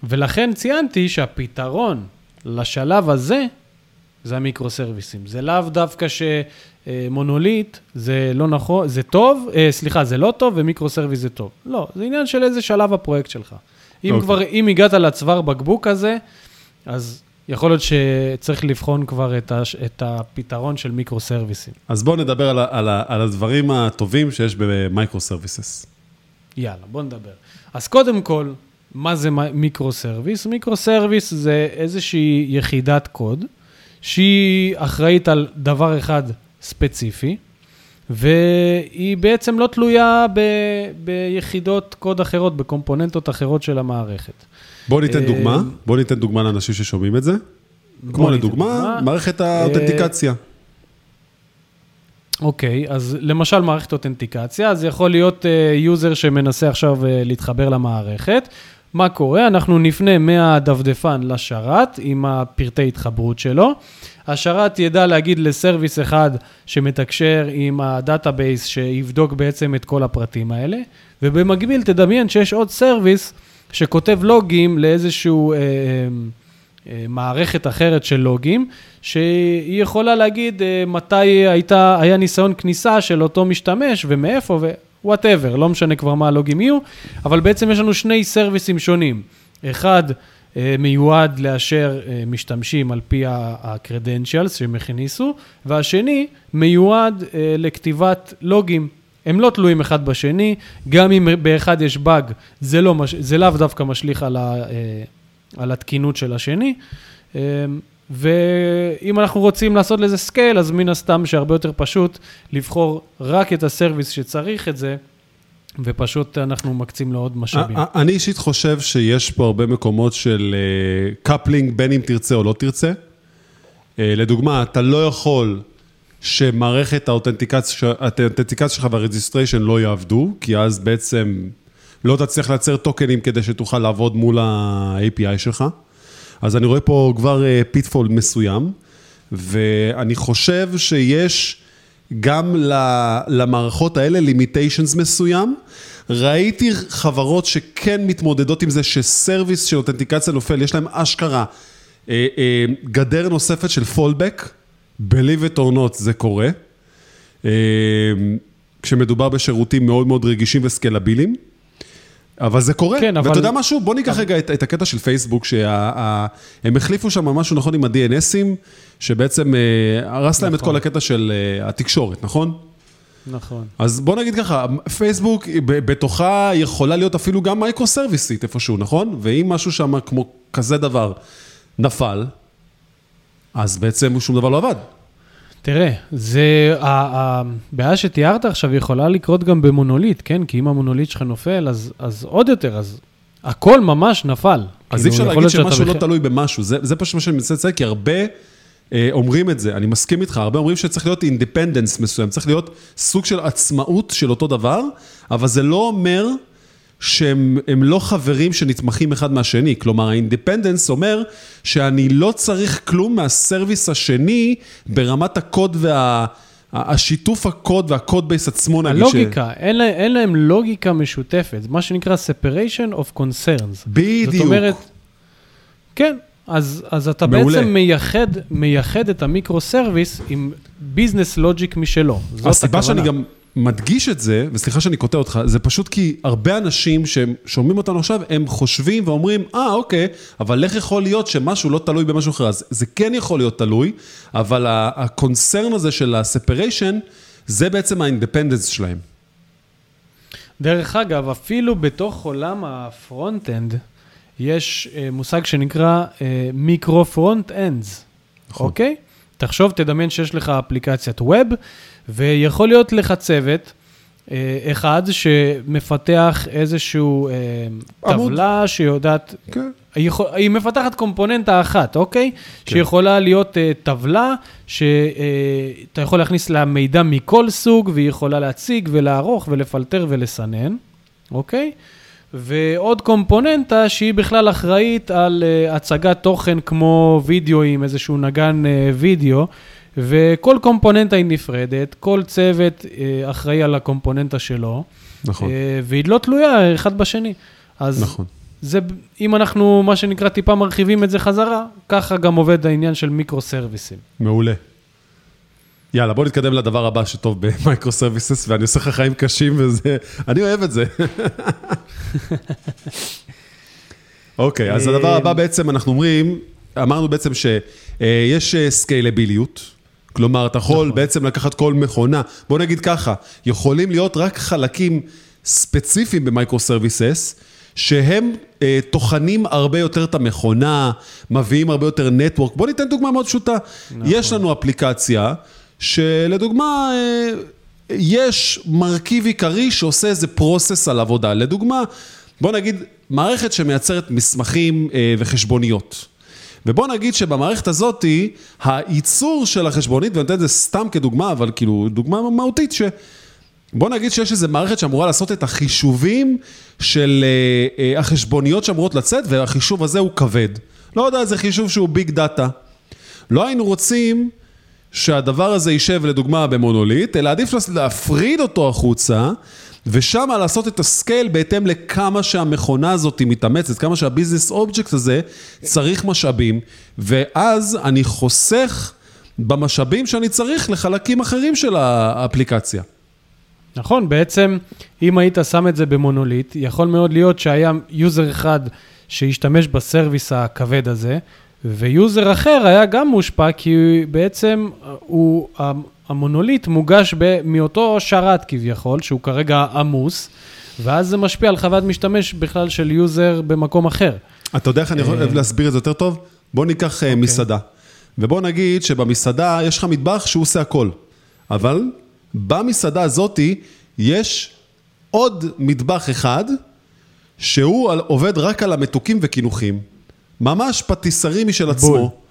ולכן ציינתי שהפתרון לשלב הזה זה המיקרו-סרוויסים. זה לאו דווקא שמונוליט זה לא נכון, זה טוב, אה, סליחה, זה לא טוב ו microservice זה טוב. לא, זה עניין של איזה שלב הפרויקט שלך. אם אוקיי. כבר, אם הגעת לצוואר בקבוק הזה, אז יכול להיות שצריך לבחון כבר את, הש, את הפתרון של מיקרו-סרוויסים. אז בואו נדבר על, על, על הדברים הטובים שיש ב microservices. יאללה, בוא נדבר. אז קודם כל, מה זה microservice? microservice זה איזושהי יחידת קוד שהיא אחראית על דבר אחד ספציפי, והיא בעצם לא תלויה ב, ביחידות קוד אחרות, בקומפוננטות אחרות של המערכת. בואו ניתן אה, דוגמה, בואו ניתן דוגמה לאנשים ששומעים את זה. כמו בוא לדוגמה, דוגמה. מערכת האותנטיקציה. אוקיי, אז למשל מערכת אותנטיקציה, זה יכול להיות user שמנסה עכשיו אה, להתחבר למערכת. מה קורה? אנחנו נפנה מהדפדפן לשרת עם הפרטי התחברות שלו. השרת ידע להגיד ל service אחד שמתקשר עם ה database שיבדוק בעצם את כל הפרטים האלה, ובמקביל תדמיין שיש עוד service שכותב לוגים לאיזשהו אה, מערכת אחרת של לוגים, שהיא יכולה להגיד מתי הייתה, היה ניסיון כניסה של אותו משתמש ומאיפה whatever, לא משנה כבר מה הלוגים יהיו, אבל בעצם יש לנו שני סרוויסים שונים. אחד, אה, מיועד לאשר אה, משתמשים על פי ה-credentials שהם הכניסו, והשני מיועד אה, לכתיבת לוגים. הם לא תלויים אחד בשני, גם אם באחד יש באג, זה, לא, זה לאו דווקא משליך על, ה, על התקינות של השני. ואם אנחנו רוצים לעשות לזה scale, אז מן הסתם שהרבה יותר פשוט לבחור רק את ה service שצריך את זה, ופשוט אנחנו מקצים לו עוד משאבים. אני אישית חושב שיש פה הרבה מקומות של coupling, בין אם תרצה או לא תרצה. לדוגמה, אתה לא יכול שמערכת האותנטיקציה שלך וה registration לא יעבדו, כי אז בעצם לא תצליח לייצר טוקנים כדי שתוכל לעבוד מול ה-API שלך. אז אני רואה פה כבר pitfall מסוים, ואני חושב שיש... גם למערכות האלה limitations מסוים. ראיתי חברות שכן מתמודדות עם זה ש service של אותנטיקציה נופל, יש להם אשכרה אה, אה, גדר נוספת של פולבק, believe it or not זה קורה, אה, כשמדובר בשירותים מאוד מאוד רגישים וסקלביליים. אבל זה קורה, כן, אבל... ואתה יודע משהו? בוא ניקח רגע את, את הקטע של פייסבוק, שהם החליפו שם משהו נכון עם ה-DNSים, שבעצם אה, הרס להם את כל הקטע של אה, התקשורת, נכון? נכון. אז בוא נגיד ככה, פייסבוק בתוכה יכולה להיות אפילו גם מייקרו סרוויסית איפשהו, נכון? ואם משהו שם כמו כזה דבר נפל, אז בעצם שום דבר לא עבד. תראה, זה, הבעיה שתיארת עכשיו יכולה לקרות גם במונוליט, כן? כי אם המונוליט שלך נופל, אז, אז עוד יותר, אז הכל ממש נפל. אז אי אפשר להגיד שמשהו לא תלוי במשהו, זה, זה פשוט מה שאני מנסה לציין, כי הרבה אה, אומרים את זה, אני מסכים איתך, הרבה אומרים שצריך להיות independence מסוים, צריך להיות סוג של עצמאות של אותו דבר, אבל זה לא אומר... שהם לא חברים שנתמכים אחד מהשני. כלומר, ה independence אומר שאני לא צריך כלום מה service השני ברמת הקוד וה... השיתוף הקוד וה code base עצמו, נגיד ש... הלוגיקה, אין, לה, אין להם לוגיקה משותפת, מה שנקרא separation of concerns. בדיוק. זאת אומרת, כן, אז, אז אתה מעולה. בעצם מייחד, מייחד את ה microservice עם business logic משלו. זאת הסיבה הכוונה. שאני גם מדגיש את זה, וסליחה שאני קוטע אותך, זה פשוט כי הרבה אנשים שהם שומעים אותנו עכשיו, הם חושבים ואומרים, אה, אה, אוקיי, אבל איך יכול להיות שמשהו לא תלוי במשהו אחר? אז זה כן יכול להיות תלוי, אבל הקונצרן הזה של ה separation, זה בעצם ה independence שלהם. דרך אגב, אפילו בתוך עולם ה front-end, יש אה, מושג שנקרא micro front-ends, אוקיי? תחשוב, תדמיין שיש לך אפליקציית ווב, ויכול להיות לך צוות. אה, אחד שמפתח איזשהו אה, טבלה שיודעת, כן. היא, יכול, היא מפתחת קומפוננטה אחת, אוקיי? כן. שיכולה להיות uh, טבלה שאתה uh, יכול להכניס לה מידע מכל סוג, והיא יכולה להציג ולערוך ולפלטר ולסנן, אוקיי? ועוד קומפוננטה שהיא בכלל אחראית על אה, הצגת תוכן כמו וידאו עם איזשהו נגן אה, וידאו, וכל קומפוננטה היא נפרדת, כל צוות אה, אחראי על הקומפוננטה שלו. נכון. אה, והיא לא תלויה אחד בשני. אז נכון. זה, אם אנחנו, מה שנקרא, טיפה מרחיבים את זה חזרה, ככה גם עובד העניין של מיקרו-סרוויסים. מעולה. יאללה, בוא נתקדם לדבר הבא שטוב ב microservices, ואני עושה לך חיים קשים וזה, אני אוהב את זה. <laughs> אוקיי, אז הדבר הבא בעצם, אנחנו אומרים, אמרנו בעצם שיש סקיילביליות, כלומר, אתה יכול נכון. בעצם לקחת כל מכונה, בוא נגיד ככה, יכולים להיות רק חלקים ספציפיים ב microservices, שהם אה, טוחנים הרבה יותר את המכונה, מביאים הרבה יותר network. בוא ניתן דוגמה מאוד פשוטה. נכון. יש לנו אפליקציה שלדוגמה, אה, יש מרכיב עיקרי שעושה איזה process על עבודה. לדוגמה, בוא נגיד, מערכת שמייצרת מסמכים אה, וחשבוניות. ובוא נגיד שבמערכת הזאת, הייצור של החשבונית, ואני נותן את זה סתם כדוגמה, אבל כאילו, דוגמה מהותית, ש... בוא נגיד שיש איזו מערכת שאמורה לעשות את החישובים של uh, uh, החשבוניות שאמורות לצאת, והחישוב הזה הוא כבד. לא יודע, איזה חישוב שהוא ביג דאטה. לא היינו רוצים שהדבר הזה יישב לדוגמה במונוליט, אלא עדיף להפריד אותו החוצה ושם לעשות את ה scale בהתאם לכמה שהמכונה הזאת מתאמצת, כמה שה business object הזה צריך משאבים, ואז אני חוסך במשאבים שאני צריך לחלקים אחרים של האפליקציה. נכון, בעצם אם היית שם את זה במונוליט, יכול מאוד להיות שהיה user אחד שהשתמש ב service הכבד הזה, ו user אחר היה גם מושפע, כי בעצם הוא, המונוליט מוגש ב, מאותו שרת כביכול, שהוא כרגע עמוס, ואז זה משפיע על חוויית משתמש בכלל של user במקום אחר. אתה יודע איך אני יכול אה, להסביר את זה יותר טוב? בוא ניקח אוקיי. אה, אוקיי. מסעדה. ובוא נגיד שבמסעדה יש לך מטבח שהוא עושה הכל, אבל במסעדה הזאתי יש עוד מטבח אחד שהוא עובד רק על המתוקים וקינוחים. ממש פטיסרי משל עצמו.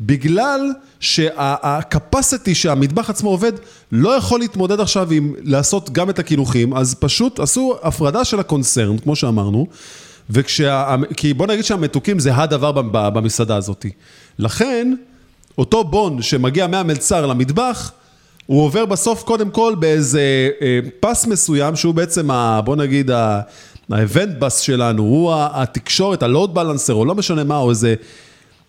בגלל שהקפסיטי שהמטבח עצמו עובד לא יכול להתמודד עכשיו עם לעשות גם את הקינוחים, אז פשוט עשו הפרדה של הקונצרן, כמו שאמרנו, וכשה... כי בוא נגיד שהמתוקים זה הדבר במסעדה הזאת. לכן, אותו בון שמגיע מהמלצר למטבח, הוא עובר בסוף קודם כל באיזה אה, פס מסוים, שהוא בעצם, ה, בוא נגיד, ה-event bus שלנו, הוא התקשורת, ה-load balancer, או לא משנה מה, או איזה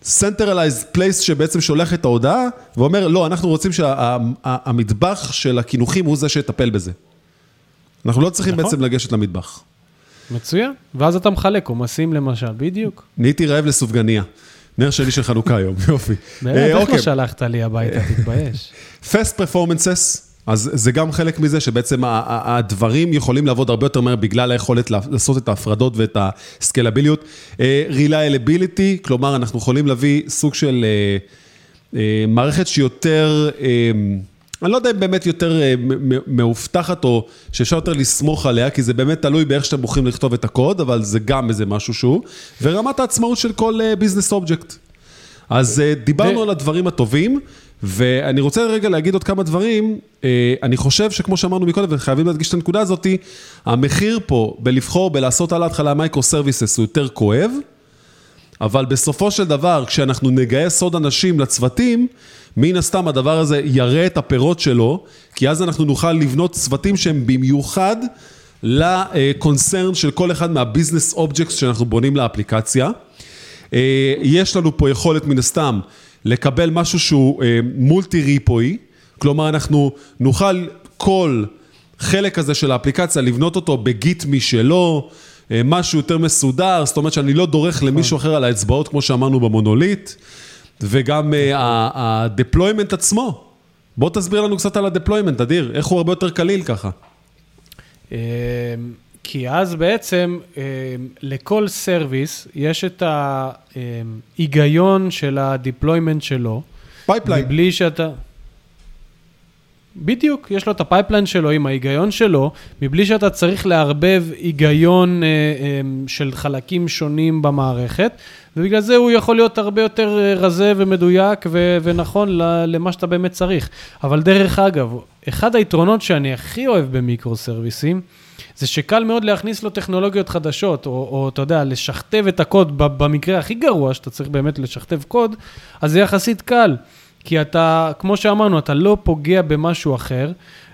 centralized place שבעצם שולח את ההודעה, ואומר, לא, אנחנו רוצים שהמטבח שה, של הקינוחים הוא זה שיטפל בזה. אנחנו לא צריכים נכון. בעצם לגשת למטבח. מצוין, ואז אתה מחלק עומסים למשל, בדיוק. נהייתי רעב לסופגניה. נר שני של חנוכה היום, <laughs> יופי. באמת, איך לא אוקיי. שלחת לי הביתה, תתבייש. <laughs> Fast Performances, אז זה גם חלק מזה שבעצם הדברים יכולים לעבוד הרבה יותר מהר בגלל היכולת לעשות את ההפרדות ואת הסקלביליות. אה, Reliability, כלומר, אנחנו יכולים להביא סוג של אה, אה, מערכת שיותר... אני לא יודע אם באמת יותר מאובטחת או שאפשר יותר לסמוך עליה, כי זה באמת תלוי באיך שאתם בוחרים לכתוב את הקוד, אבל זה גם איזה משהו שהוא, ורמת העצמאות של כל ביזנס אובייקט. אז דיברנו על הדברים הטובים. ואני רוצה רגע להגיד עוד כמה דברים, אה, אני חושב שכמו שאמרנו מקודם, וחייבים להדגיש את הנקודה הזאת, המחיר פה בלבחור בלעשות על ההתחלה microservices הוא יותר כואב, אבל בסופו של דבר, כשאנחנו נגייס עוד אנשים לצוותים, מן הסתם הדבר הזה יראה את הפירות שלו, כי אז אנחנו נוכל לבנות צוותים שהם במיוחד לקונצרן של כל אחד מה business objects שאנחנו בונים לאפליקציה. אה, יש לנו פה יכולת מן הסתם לקבל משהו שהוא אה, multi repo, כלומר אנחנו נוכל כל חלק הזה של האפליקציה לבנות אותו ב Git משלו, אה, משהו יותר מסודר, זאת אומרת שאני לא דורך למישהו אחר על האצבעות כמו שאמרנו במונוליט, וגם אה, ה deployment עצמו. בוא תסביר לנו קצת על ה deployment, אדיר, איך הוא הרבה יותר קליל ככה. כי אז בעצם אה, לכל service יש את ההיגיון אה, של ה deployment שלו. pipeline. מבלי שאתה... בדיוק, יש לו את ה pipeline שלו עם ההיגיון שלו, מבלי שאתה צריך לערבב היגיון אה, אה, של חלקים שונים במערכת, ובגלל זה הוא יכול להיות הרבה יותר אה, רזה ומדויק ו- ונכון למה שאתה באמת צריך. אבל דרך אגב, אחד היתרונות שאני הכי אוהב במיקרו-סרוויסים, זה שקל מאוד להכניס לו טכנולוגיות חדשות, או, או אתה יודע, לשכתב את הקוד במקרה הכי גרוע, שאתה צריך באמת לשכתב קוד, אז זה יחסית קל. כי אתה, כמו שאמרנו, אתה לא פוגע במשהו אחר,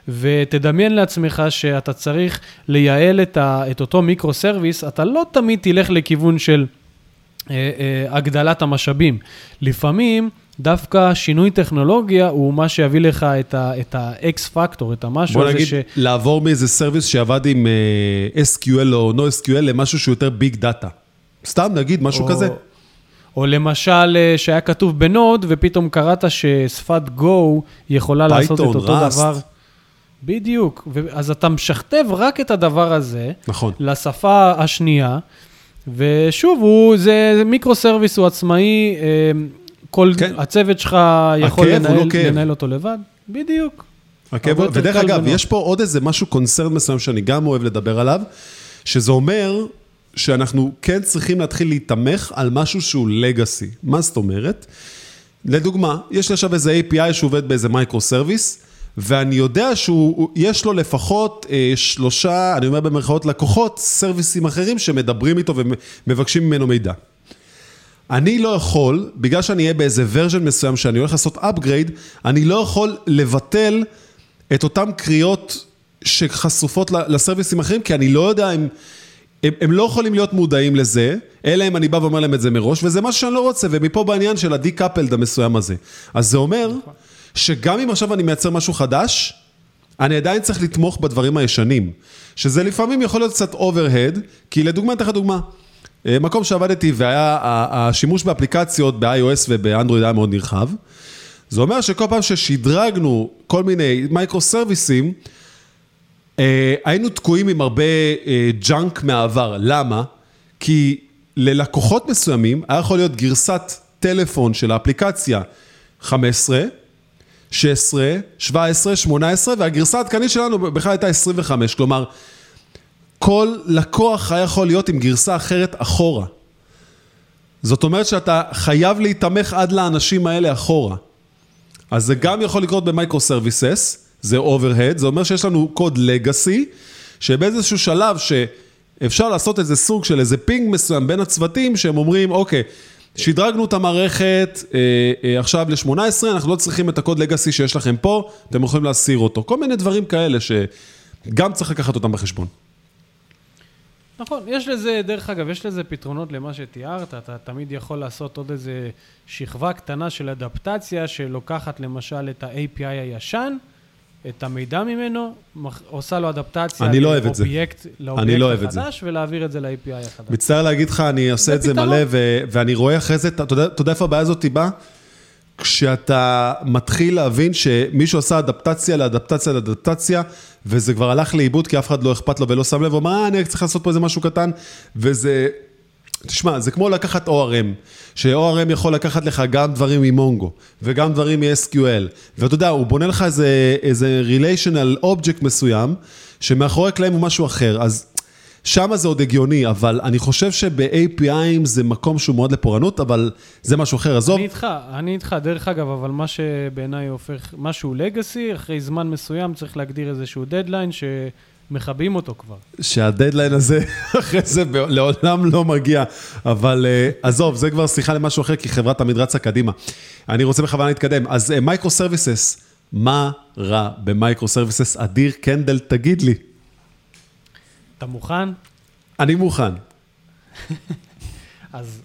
ותדמיין לעצמך שאתה צריך לייעל את, ה, את אותו מיקרו-סרוויס, אתה לא תמיד תלך לכיוון של אה, אה, הגדלת המשאבים. לפעמים... דווקא שינוי טכנולוגיה הוא מה שיביא לך את ה-X פקטור, את המשהו הזה ש... בוא נגיד, לעבור מאיזה service שעבד עם אה, אה, SQL או no SQL למשהו שהוא יותר big data. סתם נגיד, משהו או, כזה. או למשל, אה, שהיה כתוב בנוד, ופתאום קראת ששפת Go יכולה Python, לעשות את אותו Rust. דבר. בדיוק. אז אתה משכתב רק את הדבר הזה, נכון. לשפה השנייה, ושוב, הוא, זה מיקרו סרוויס, הוא עצמאי. כל כן. הצוות שלך יכול לנהל, לא לנהל אותו לבד? בדיוק. הכאב, ודרך אגב, בנות. יש פה עוד איזה משהו, קונצרט מסוים שאני גם אוהב לדבר עליו, שזה אומר שאנחנו כן צריכים להתחיל להתמך על משהו שהוא legacy. מה זאת אומרת? לדוגמה, יש לי עכשיו איזה API שעובד באיזה microservice, ואני יודע שיש לו לפחות אה, שלושה, אני אומר במרכאות לקוחות, סרוויסים אחרים שמדברים איתו ומבקשים ממנו מידע. אני לא יכול, בגלל שאני אהיה באיזה version מסוים שאני הולך לעשות upgrade, אני לא יכול לבטל את אותן קריאות שחשופות לסרוויסים אחרים, כי אני לא יודע אם... הם, הם לא יכולים להיות מודעים לזה, אלא אם אני בא ואומר להם את זה מראש, וזה משהו שאני לא רוצה, ומפה בעניין של ה-decoupled המסוים הזה. אז זה אומר שגם אם עכשיו אני מייצר משהו חדש, אני עדיין צריך לתמוך בדברים הישנים, שזה לפעמים יכול להיות קצת overhead, כי לדוגמה, אתן לך דוגמה. אה, מקום שעבדתי והיה, השימוש באפליקציות ב-iOS ובאנדרואיד היה מאוד נרחב. זה אומר שכל פעם ששדרגנו כל מיני מייקרו-סרוויסים, אה, היינו תקועים עם הרבה junk אה, מהעבר. למה? כי ללקוחות מסוימים היה יכול להיות גרסת טלפון של האפליקציה 15, 16, 17, 18, והגרסה העדכנית שלנו בכלל הייתה 25. כלומר, כל לקוח היה יכול להיות עם גרסה אחרת אחורה. זאת אומרת שאתה חייב להיתמך עד לאנשים האלה אחורה. אז זה גם יכול לקרות ב micro services, זה overhead, זה אומר שיש לנו קוד legacy, שבאיזשהו שלב שאפשר לעשות איזה סוג של איזה ping מסוים בין הצוותים, שהם אומרים, אוקיי, שדרגנו את המערכת אה, אה, עכשיו ל-18, אנחנו לא צריכים את הקוד legacy שיש לכם פה, אתם יכולים להסיר אותו. כל מיני דברים כאלה שגם צריך לקחת אותם בחשבון. נכון, יש לזה, דרך אגב, יש לזה פתרונות למה שתיארת, אתה תמיד יכול לעשות עוד איזה שכבה קטנה של אדפטציה שלוקחת למשל את ה-API הישן, את המידע ממנו, עושה לו אדפטציה אני לא אוהב את זה. לאובייקט לא החדש, ולהעביר את זה ל-API החדש. מצטער להגיד לך, אני עושה את זה מלא, ו- ואני רואה אחרי זה, אתה יודע איפה הבעיה הזאת באה? כשאתה מתחיל להבין שמישהו עשה אדפטציה לאדפטציה לאדפטציה, וזה כבר הלך לאיבוד כי אף אחד לא אכפת לו ולא שם לב, הוא אמר, אה, אני צריך לעשות פה איזה משהו קטן, וזה... תשמע, זה כמו לקחת ORM, ש-ORM יכול לקחת לך גם דברים ממונגו, וגם דברים מ-SQL, ואתה יודע, הוא בונה לך איזה, איזה relational object מסוים, שמאחורי הקלעים הוא משהו אחר, אז שם זה עוד הגיוני, אבל אני חושב שב-APIים זה מקום שהוא מאוד לפורענות, אבל זה משהו אחר, עזוב. אני איתך, אני איתך, דרך אגב, אבל מה שבעיניי הופך, משהו לגאסי, אחרי זמן מסוים צריך להגדיר איזשהו דדליין ש... מכבים אותו כבר. שהדדליין הזה, <laughs> אחרי זה לעולם לא מגיע. אבל אה, עזוב, זה כבר שיחה למשהו אחר, כי חברה תמיד רצה קדימה. אני רוצה בכוונה להתקדם. אז micro אה, services, מה רע ב micro services? אדיר קנדל, תגיד לי. אתה מוכן? אני מוכן. <laughs> אז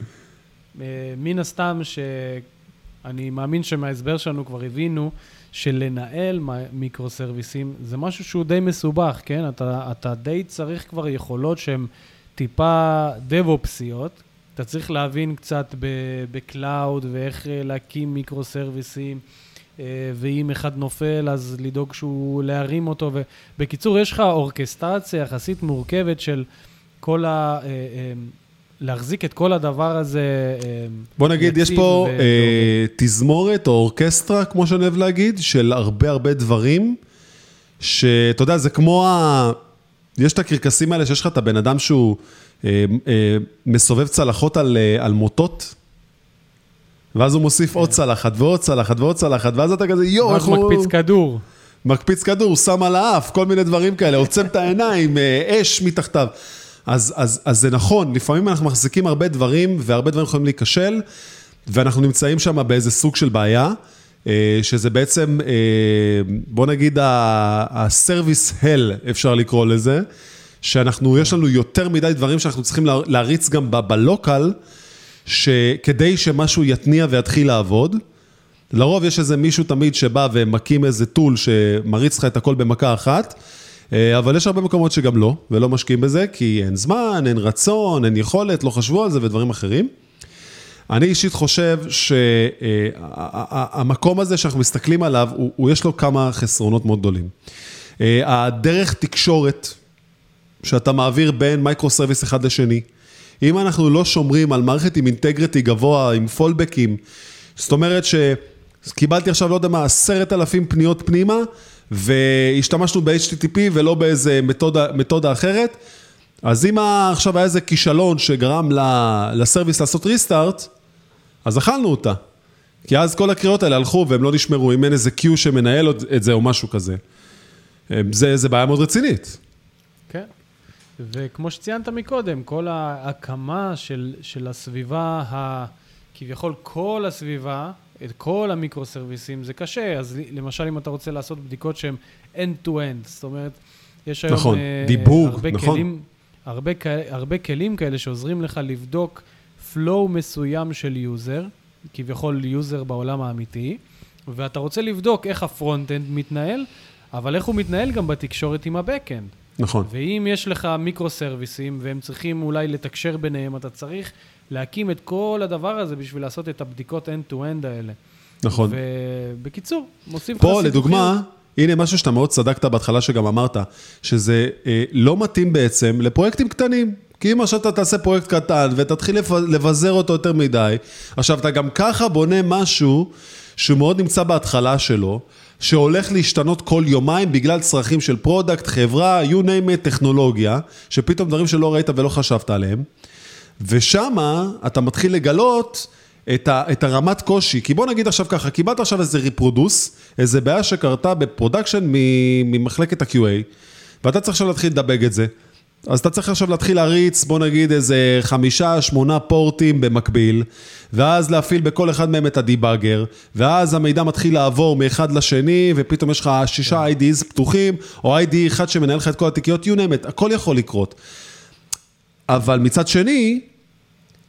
אה, מן הסתם שאני מאמין שמההסבר שלנו כבר הבינו שלנהל מיקרו סרוויסים זה משהו שהוא די מסובך, כן? אתה, אתה די צריך כבר יכולות שהן טיפה דב-אופסיות. אתה צריך להבין קצת ב cloud ואיך אה, להקים מיקרו סרוויסים. אה, ואם אחד נופל, אז לדאוג שהוא, להרים אותו. ובקיצור, יש לך אורקסטרציה יחסית מורכבת של כל ה... אה, להחזיק את כל הדבר הזה אה, בוא נגיד, יש פה ו... אה, תזמורת או אורקסטרה, כמו שאני אוהב להגיד, של הרבה הרבה דברים, שאתה יודע, זה כמו ה... יש את הקרקסים האלה שיש לך את הבן אדם שהוא אה, אה, מסובב צלחות על, אה, על מוטות, ואז הוא מוסיף עוד. צלחת ועוד צלחת ועוד צלחת, ואז אתה כזה, יואו, איך הוא... מקפיץ כדור. מקפיץ כדור, שם על האף, כל מיני דברים כאלה, עוצם את העיניים, אה, אש מתחתיו. אז, אז, אז זה נכון, לפעמים אנחנו מחזיקים הרבה דברים, והרבה דברים יכולים להיכשל, ואנחנו נמצאים שם באיזה סוג של בעיה, אה, שזה בעצם, אה, בוא נגיד, ה-service hell, אפשר לקרוא לזה, שאנחנו, יש לנו יותר מדי דברים שאנחנו צריכים להריץ גם בלוקל, כדי שמשהו יתניע ויתחיל לעבוד. לרוב יש איזה מישהו תמיד שבא ומקים איזה טול שמריץ לך את הכל במכה אחת. אה, אבל יש הרבה מקומות שגם לא, ולא משקיעים בזה, כי אין זמן, אין רצון, אין יכולת, לא חשבו על זה ודברים אחרים. אני אישית חושב שהמקום הזה שאנחנו מסתכלים עליו, הוא, הוא יש לו כמה חסרונות מאוד גדולים. אה, הדרך תקשורת שאתה מעביר בין micro service אחד לשני, אם אנחנו לא שומרים על מערכת עם integrity גבוה, עם פולבקים, זאת אומרת שקיבלתי עכשיו, לא יודע מה, עשרת אלפים פניות פנימה, והשתמשנו ב-HTTP ולא באיזה מתודה, מתודה אחרת. אז אם עכשיו היה איזה כישלון שגרם לסרוויס לעשות ריסטארט, אז אכלנו אותה. כי אז כל הקריאות האלה הלכו והם לא נשמרו, אם אין איזה Q שמנהל את זה או משהו כזה. זה, זה בעיה מאוד רצינית. וכמו שציינת מקודם, כל ההקמה של, של הסביבה, כביכול כל הסביבה, את כל המיקרו-סרוויסים, זה קשה. אז למשל, אם אתה רוצה לעשות בדיקות שהן end-to-end, זאת אומרת, יש היום נכון, אה, דיבור, הרבה, נכון. כלים, הרבה, הרבה כלים כאלה שעוזרים לך לבדוק flow מסוים של user, כביכול user בעולם האמיתי, ואתה רוצה לבדוק איך ה front-end מתנהל, אבל איך הוא מתנהל גם בתקשורת עם ה-Backend. נכון. ואם יש לך מיקרו-סרוויסים והם צריכים אולי לתקשר ביניהם, אתה צריך להקים את כל הדבר הזה בשביל לעשות את הבדיקות end-to-end האלה. נכון. ובקיצור, מוסיף לך פה, סיבוכים. לדוגמה, הנה משהו שאתה מאוד צדקת בהתחלה, שגם אמרת, שזה אה, לא מתאים בעצם לפרויקטים קטנים. כי אם עכשיו אתה תעשה פרויקט קטן ותתחיל לבזר אותו יותר מדי, עכשיו אתה גם ככה בונה משהו שהוא מאוד נמצא בהתחלה שלו, שהולך להשתנות כל יומיים בגלל צרכים של product, חברה, you name it, טכנולוגיה, שפתאום דברים שלא ראית ולא חשבת עליהם. ושמה אתה מתחיל לגלות את, ה, את הרמת קושי. כי בוא נגיד עכשיו ככה, קיבלת עכשיו איזה reproduce, איזה בעיה שקרתה ב production ממחלקת ה-QA, ואתה צריך עכשיו להתחיל לדבג את זה. אז אתה צריך עכשיו להתחיל להריץ, בוא נגיד איזה חמישה, שמונה פורטים במקביל, ואז להפעיל בכל אחד מהם את ה debugger, ואז המידע מתחיל לעבור מאחד לשני, ופתאום יש לך שישה IDEs פתוחים, או IDE אחד שמנהל לך את כל התיקיות, you name it, הכל יכול לקרות. אבל מצד שני,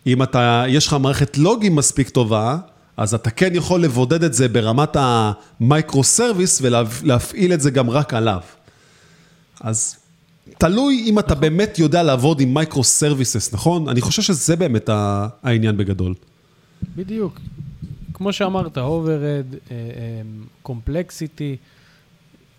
אם אתה, יש לך מערכת לוגים מספיק טובה, אז אתה כן יכול לבודד את זה ברמת ה micro service ולהפעיל את זה גם רק עליו. אז תלוי אם אתה באמת יודע לעבוד עם micro services, נכון? אני חושב שזה באמת העניין בגדול. בדיוק. כמו שאמרת, overhead, complexity,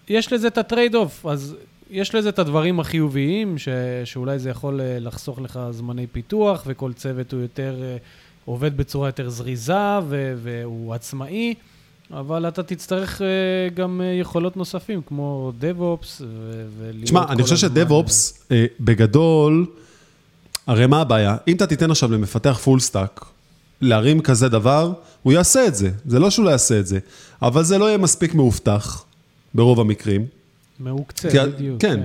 יש לזה את ה trade off, אז יש לזה את הדברים החיוביים, ש, שאולי זה יכול אה, לחסוך לך זמני פיתוח, וכל צוות הוא יותר, אה, עובד בצורה יותר זריזה, ו, והוא עצמאי, אבל אתה תצטרך אה, גם אה, יכולות נוספים, כמו DevOps, ו- ולהיות תשמע, אני חושב ש DevOps, אה, בגדול, הרי מה הבעיה? אם אתה תיתן עכשיו למפתח full stack, להרים כזה דבר, הוא יעשה את זה. זה לא שהוא לא יעשה את זה, אבל זה לא יהיה מספיק מאובטח, ברוב המקרים. מהוקצע, כי ה- בדיוק. כן.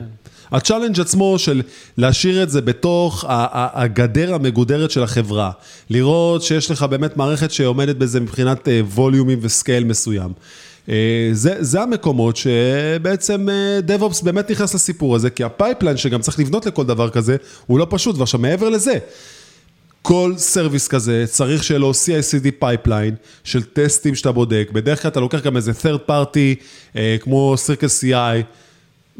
ה challenge עצמו של להשאיר את זה בתוך הגדר המגודרת של החברה, לראות שיש לך באמת מערכת שעומדת בזה מבחינת אה, ווליומים ו scale מסוים. אה, זה, זה המקומות שבעצם אה, DevOps באמת נכנס לסיפור הזה, כי ה pipeline שגם צריך לבנות לכל דבר כזה, הוא לא פשוט. ועכשיו, מעבר לזה, כל service כזה צריך שיהיה לו CICD pipeline של טסטים שאתה בודק. בדרך כלל אתה לוקח גם איזה third party, כמו Circle CI,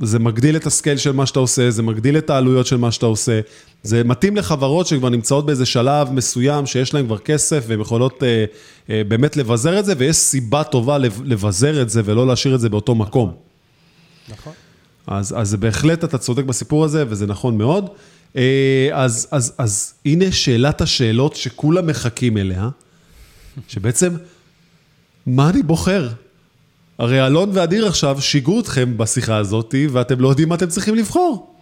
זה מגדיל את ה scale של מה שאתה עושה, זה מגדיל את העלויות של מה שאתה עושה. זה מתאים לחברות שכבר נמצאות באיזה שלב מסוים, שיש להן כבר כסף והן יכולות אה, אה, באמת לבזר את זה, ויש סיבה טובה לב- לבזר את זה ולא להשאיר את זה באותו מקום. נכון. אז, אז בהחלט אתה צודק בסיפור הזה, וזה נכון מאוד. אה, אז, אז, אז הנה שאלת השאלות שכולם מחכים אליה, שבעצם, מה אני בוחר? הרי אלון ואדיר עכשיו שיגעו אתכם בשיחה הזאת, ואתם לא יודעים מה אתם צריכים לבחור.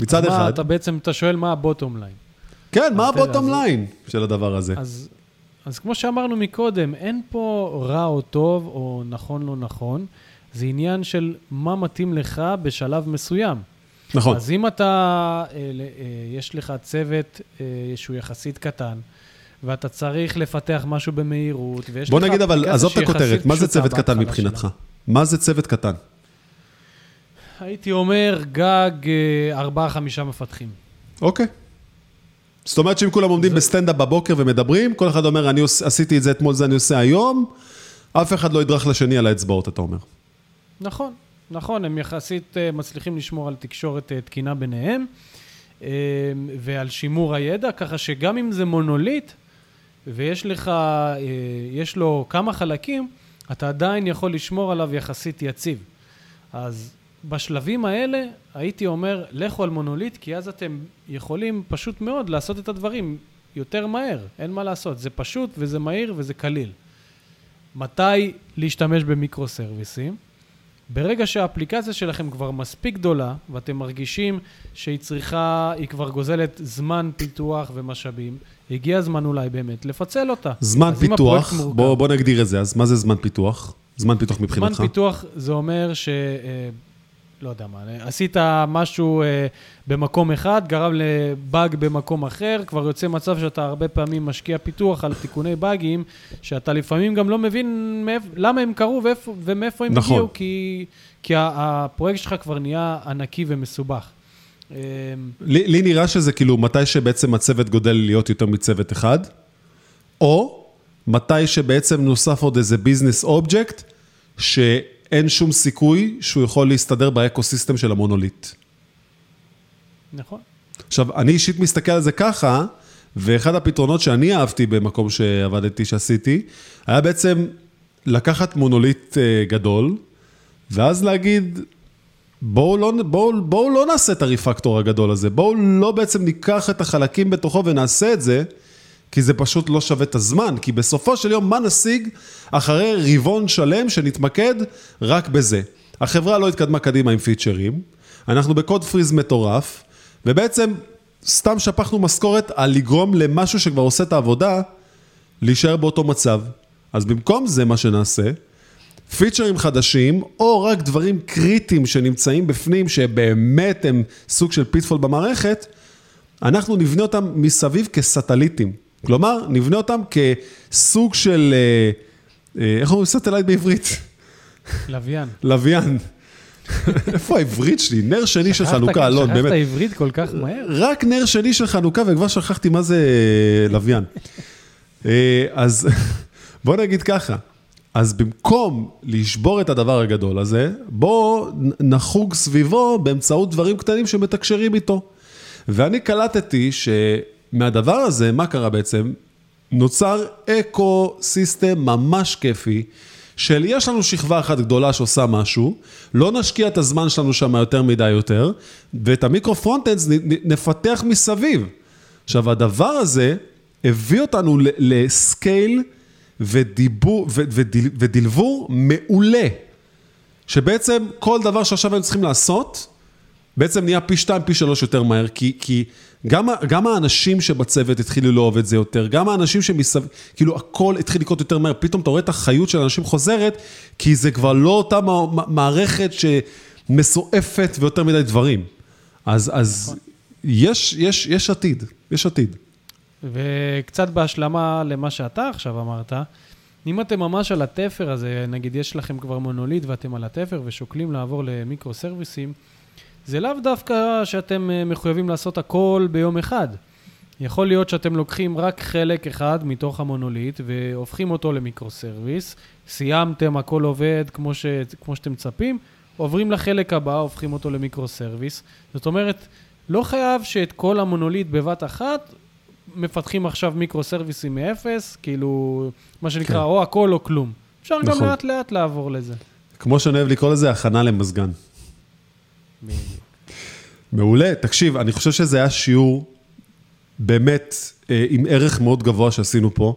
מצד מה, אחד, אתה בעצם, אתה שואל מה ה bottom line. כן, מה ה bottom line של הדבר הזה? אז, אז כמו שאמרנו מקודם, אין פה רע או טוב או נכון לא נכון, זה עניין של מה מתאים לך בשלב מסוים. נכון, אז אם אתה, אה, אה, יש לך צוות אה, שהוא יחסית קטן, ואתה צריך לפתח משהו במהירות, ויש בוא לך נגיד אבל, עזוב את הכותרת, מה זה צוות קטן מבחינתך? מה זה צוות קטן? הייתי אומר גג אה, ארבעה-חמישה מפתחים. אוקיי. זאת אומרת שאם כולם עומדים בסטנדאפ בבוקר ומדברים, כל אחד אומר, אני עשיתי את זה אתמול, זה אני עושה היום, אף אחד לא ידרך לשני על האצבעות, אתה אומר. נכון, נכון, הם יחסית אה, מצליחים לשמור על תקשורת אה, תקינה ביניהם ועל שימור הידע, ככה שגם אם זה מונוליט ויש לך, אה, יש לו כמה חלקים, אתה עדיין יכול לשמור עליו יחסית יציב. אז בשלבים האלה הייתי אומר, לכו על מונוליט, כי אז אתם יכולים פשוט מאוד לעשות את הדברים יותר מהר, אין מה לעשות, זה פשוט וזה מהיר וזה קליל. מתי להשתמש במיקרו-סרוויסים? ברגע שהאפליקציה שלכם כבר מספיק גדולה, ואתם מרגישים שהיא צריכה, היא כבר גוזלת זמן פיתוח ומשאבים, הגיע הזמן אולי באמת לפצל אותה. זמן פיתוח, בוא, בוא נגדיר את זה, אז מה זה זמן פיתוח? זמן פיתוח זמן מבחינתך? פיתוח זה אומר לא יודע מה, עשית משהו אה, במקום אחד, גרם לבאג במקום אחר, כבר יוצא מצב שאתה הרבה פעמים משקיע פיתוח על תיקוני באגים, שאתה לפעמים גם לא מבין מאיפ, למה הם קרו ומאיפה הם נכון. הגיעו, כי, כי הפרויקט שלך כבר נהיה ענקי ומסובך. לי, לי נראה שזה כאילו מתי שבעצם הצוות גודל להיות יותר מצוות אחד, או מתי שבעצם נוסף עוד איזה business object, שאין שום סיכוי שהוא יכול להסתדר ב ecosystem של המונוליט. נכון. עכשיו, אני אישית מסתכל על זה ככה, ואחד הפתרונות שאני אהבתי במקום שעבדתי, שעשיתי, היה בעצם לקחת מונוליט אה, גדול, ואז להגיד, בואו לא, בואו, בואו לא נעשה את ה refactor הגדול הזה, בואו לא בעצם ניקח את החלקים בתוכו ונעשה את זה, כי זה פשוט לא שווה את הזמן, כי בסופו של יום מה נשיג אחרי רבעון שלם שנתמקד רק בזה. החברה לא התקדמה קדימה עם פיצ'רים, אנחנו ב code freeze מטורף, ובעצם סתם שפכנו משכורת על לגרום למשהו שכבר עושה את העבודה, להישאר באותו מצב. אז במקום זה מה שנעשה, פיצ'רים חדשים, או רק דברים קריטיים שנמצאים בפנים, שבאמת הם סוג של pitfall במערכת, אנחנו נבנה אותם מסביב כסטליטים. כלומר, נבנה אותם כסוג של, אה, אה, איך אומרים satellite בעברית? לוויין. לוויין. איפה העברית שלי? נר שני של חנוכה, אלון, באמת. שכחת עברית כל כך מהר? רק נר שני של חנוכה, וכבר שכחתי מה זה אה, לוויין. אז <laughs> בוא נגיד ככה, אז במקום לשבור את הדבר הגדול הזה, בואו נחוג סביבו באמצעות דברים קטנים שמתקשרים איתו. ואני קלטתי שמהדבר הזה, מה קרה בעצם? נוצר ecosystem ממש כיפי, של יש לנו שכבה אחת גדולה שעושה משהו, לא נשקיע את הזמן שלנו שם יותר מדי יותר, ואת ה micro frontends נפתח מסביב. עכשיו, הדבר הזה הביא אותנו ל scale ו deliver מעולה, שבעצם כל דבר שעכשיו הם צריכים לעשות, בעצם נהיה פי שתיים, פי שלוש יותר מהר, כי, כי גם, גם האנשים שבצוות התחילו לאהוב את זה יותר, גם האנשים שמסביב, כאילו הכל התחיל לקרות יותר מהר, פתאום אתה רואה את החיות של אנשים חוזרת, כי זה כבר לא אותה מערכת שמסועפת ויותר מדי דברים. אז, אז נכון. יש, יש, יש עתיד, יש עתיד. וקצת בהשלמה למה שאתה עכשיו אמרת, אם אתם ממש על התפר הזה, נגיד יש לכם כבר מונוליט ואתם על התפר ושוקלים לעבור למיקרו סרוויסים, זה לאו דווקא שאתם אה, מחויבים לעשות הכל ביום אחד. יכול להיות שאתם לוקחים רק חלק אחד מתוך המונוליט והופכים אותו ל microservice, סיימתם, הכל עובד כמו, ש, כמו שאתם מצפים, עוברים לחלק הבא, הופכים אותו ל microservice. זאת אומרת, לא חייב שאת כל המונוליט בבת אחת מפתחים עכשיו מיקרו סרוויסים מאפס, כאילו, מה שנקרא, כן. או הכל או כלום. אפשר נכון. גם לאט לאט לעבור לזה. כמו שאני אוהב לקרוא לזה, הכנה למזגן. מעולה. תקשיב, אני חושב שזה היה שיעור באמת אה, עם ערך מאוד גבוה שעשינו פה.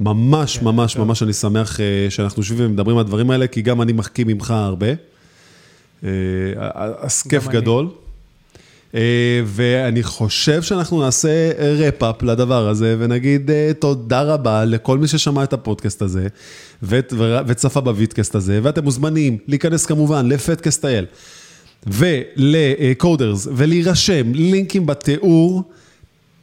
ממש, כן, ממש, טוב. ממש אני שמח אה, שאנחנו יושבים ומדברים על הדברים האלה, כי גם אני מחכים ממך הרבה. אה, אז כיף גדול. אני. אה, ואני חושב שאנחנו נעשה רפ-אפ לדבר הזה, ונגיד אה, תודה רבה לכל מי ששמע את הפודקאסט הזה, וצפה בוויטקאסט הזה, ואתם מוזמנים להיכנס כמובן לפטקאסט.il ולקודרס, ולהירשם, לינקים בתיאור.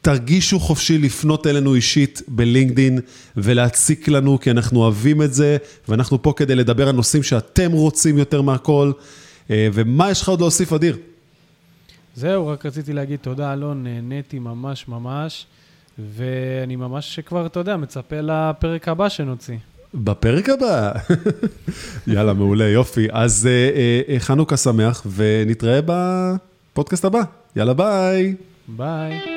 תרגישו חופשי לפנות אלינו אישית בלינקדין ולהציק לנו, כי אנחנו אוהבים את זה, ואנחנו פה כדי לדבר על נושאים שאתם רוצים יותר מהכל. אה, ומה יש לך עוד להוסיף, אדיר? זהו, רק רציתי להגיד תודה, אלון, נהניתי ממש ממש, ואני ממש כבר, אתה יודע, מצפה לפרק הבא שנוציא. בפרק הבא. <laughs> יאללה, מעולה, יופי. אז אה, אה, חנוכה שמח, ונתראה בפודקאסט הבא. יאללה, ביי. ביי.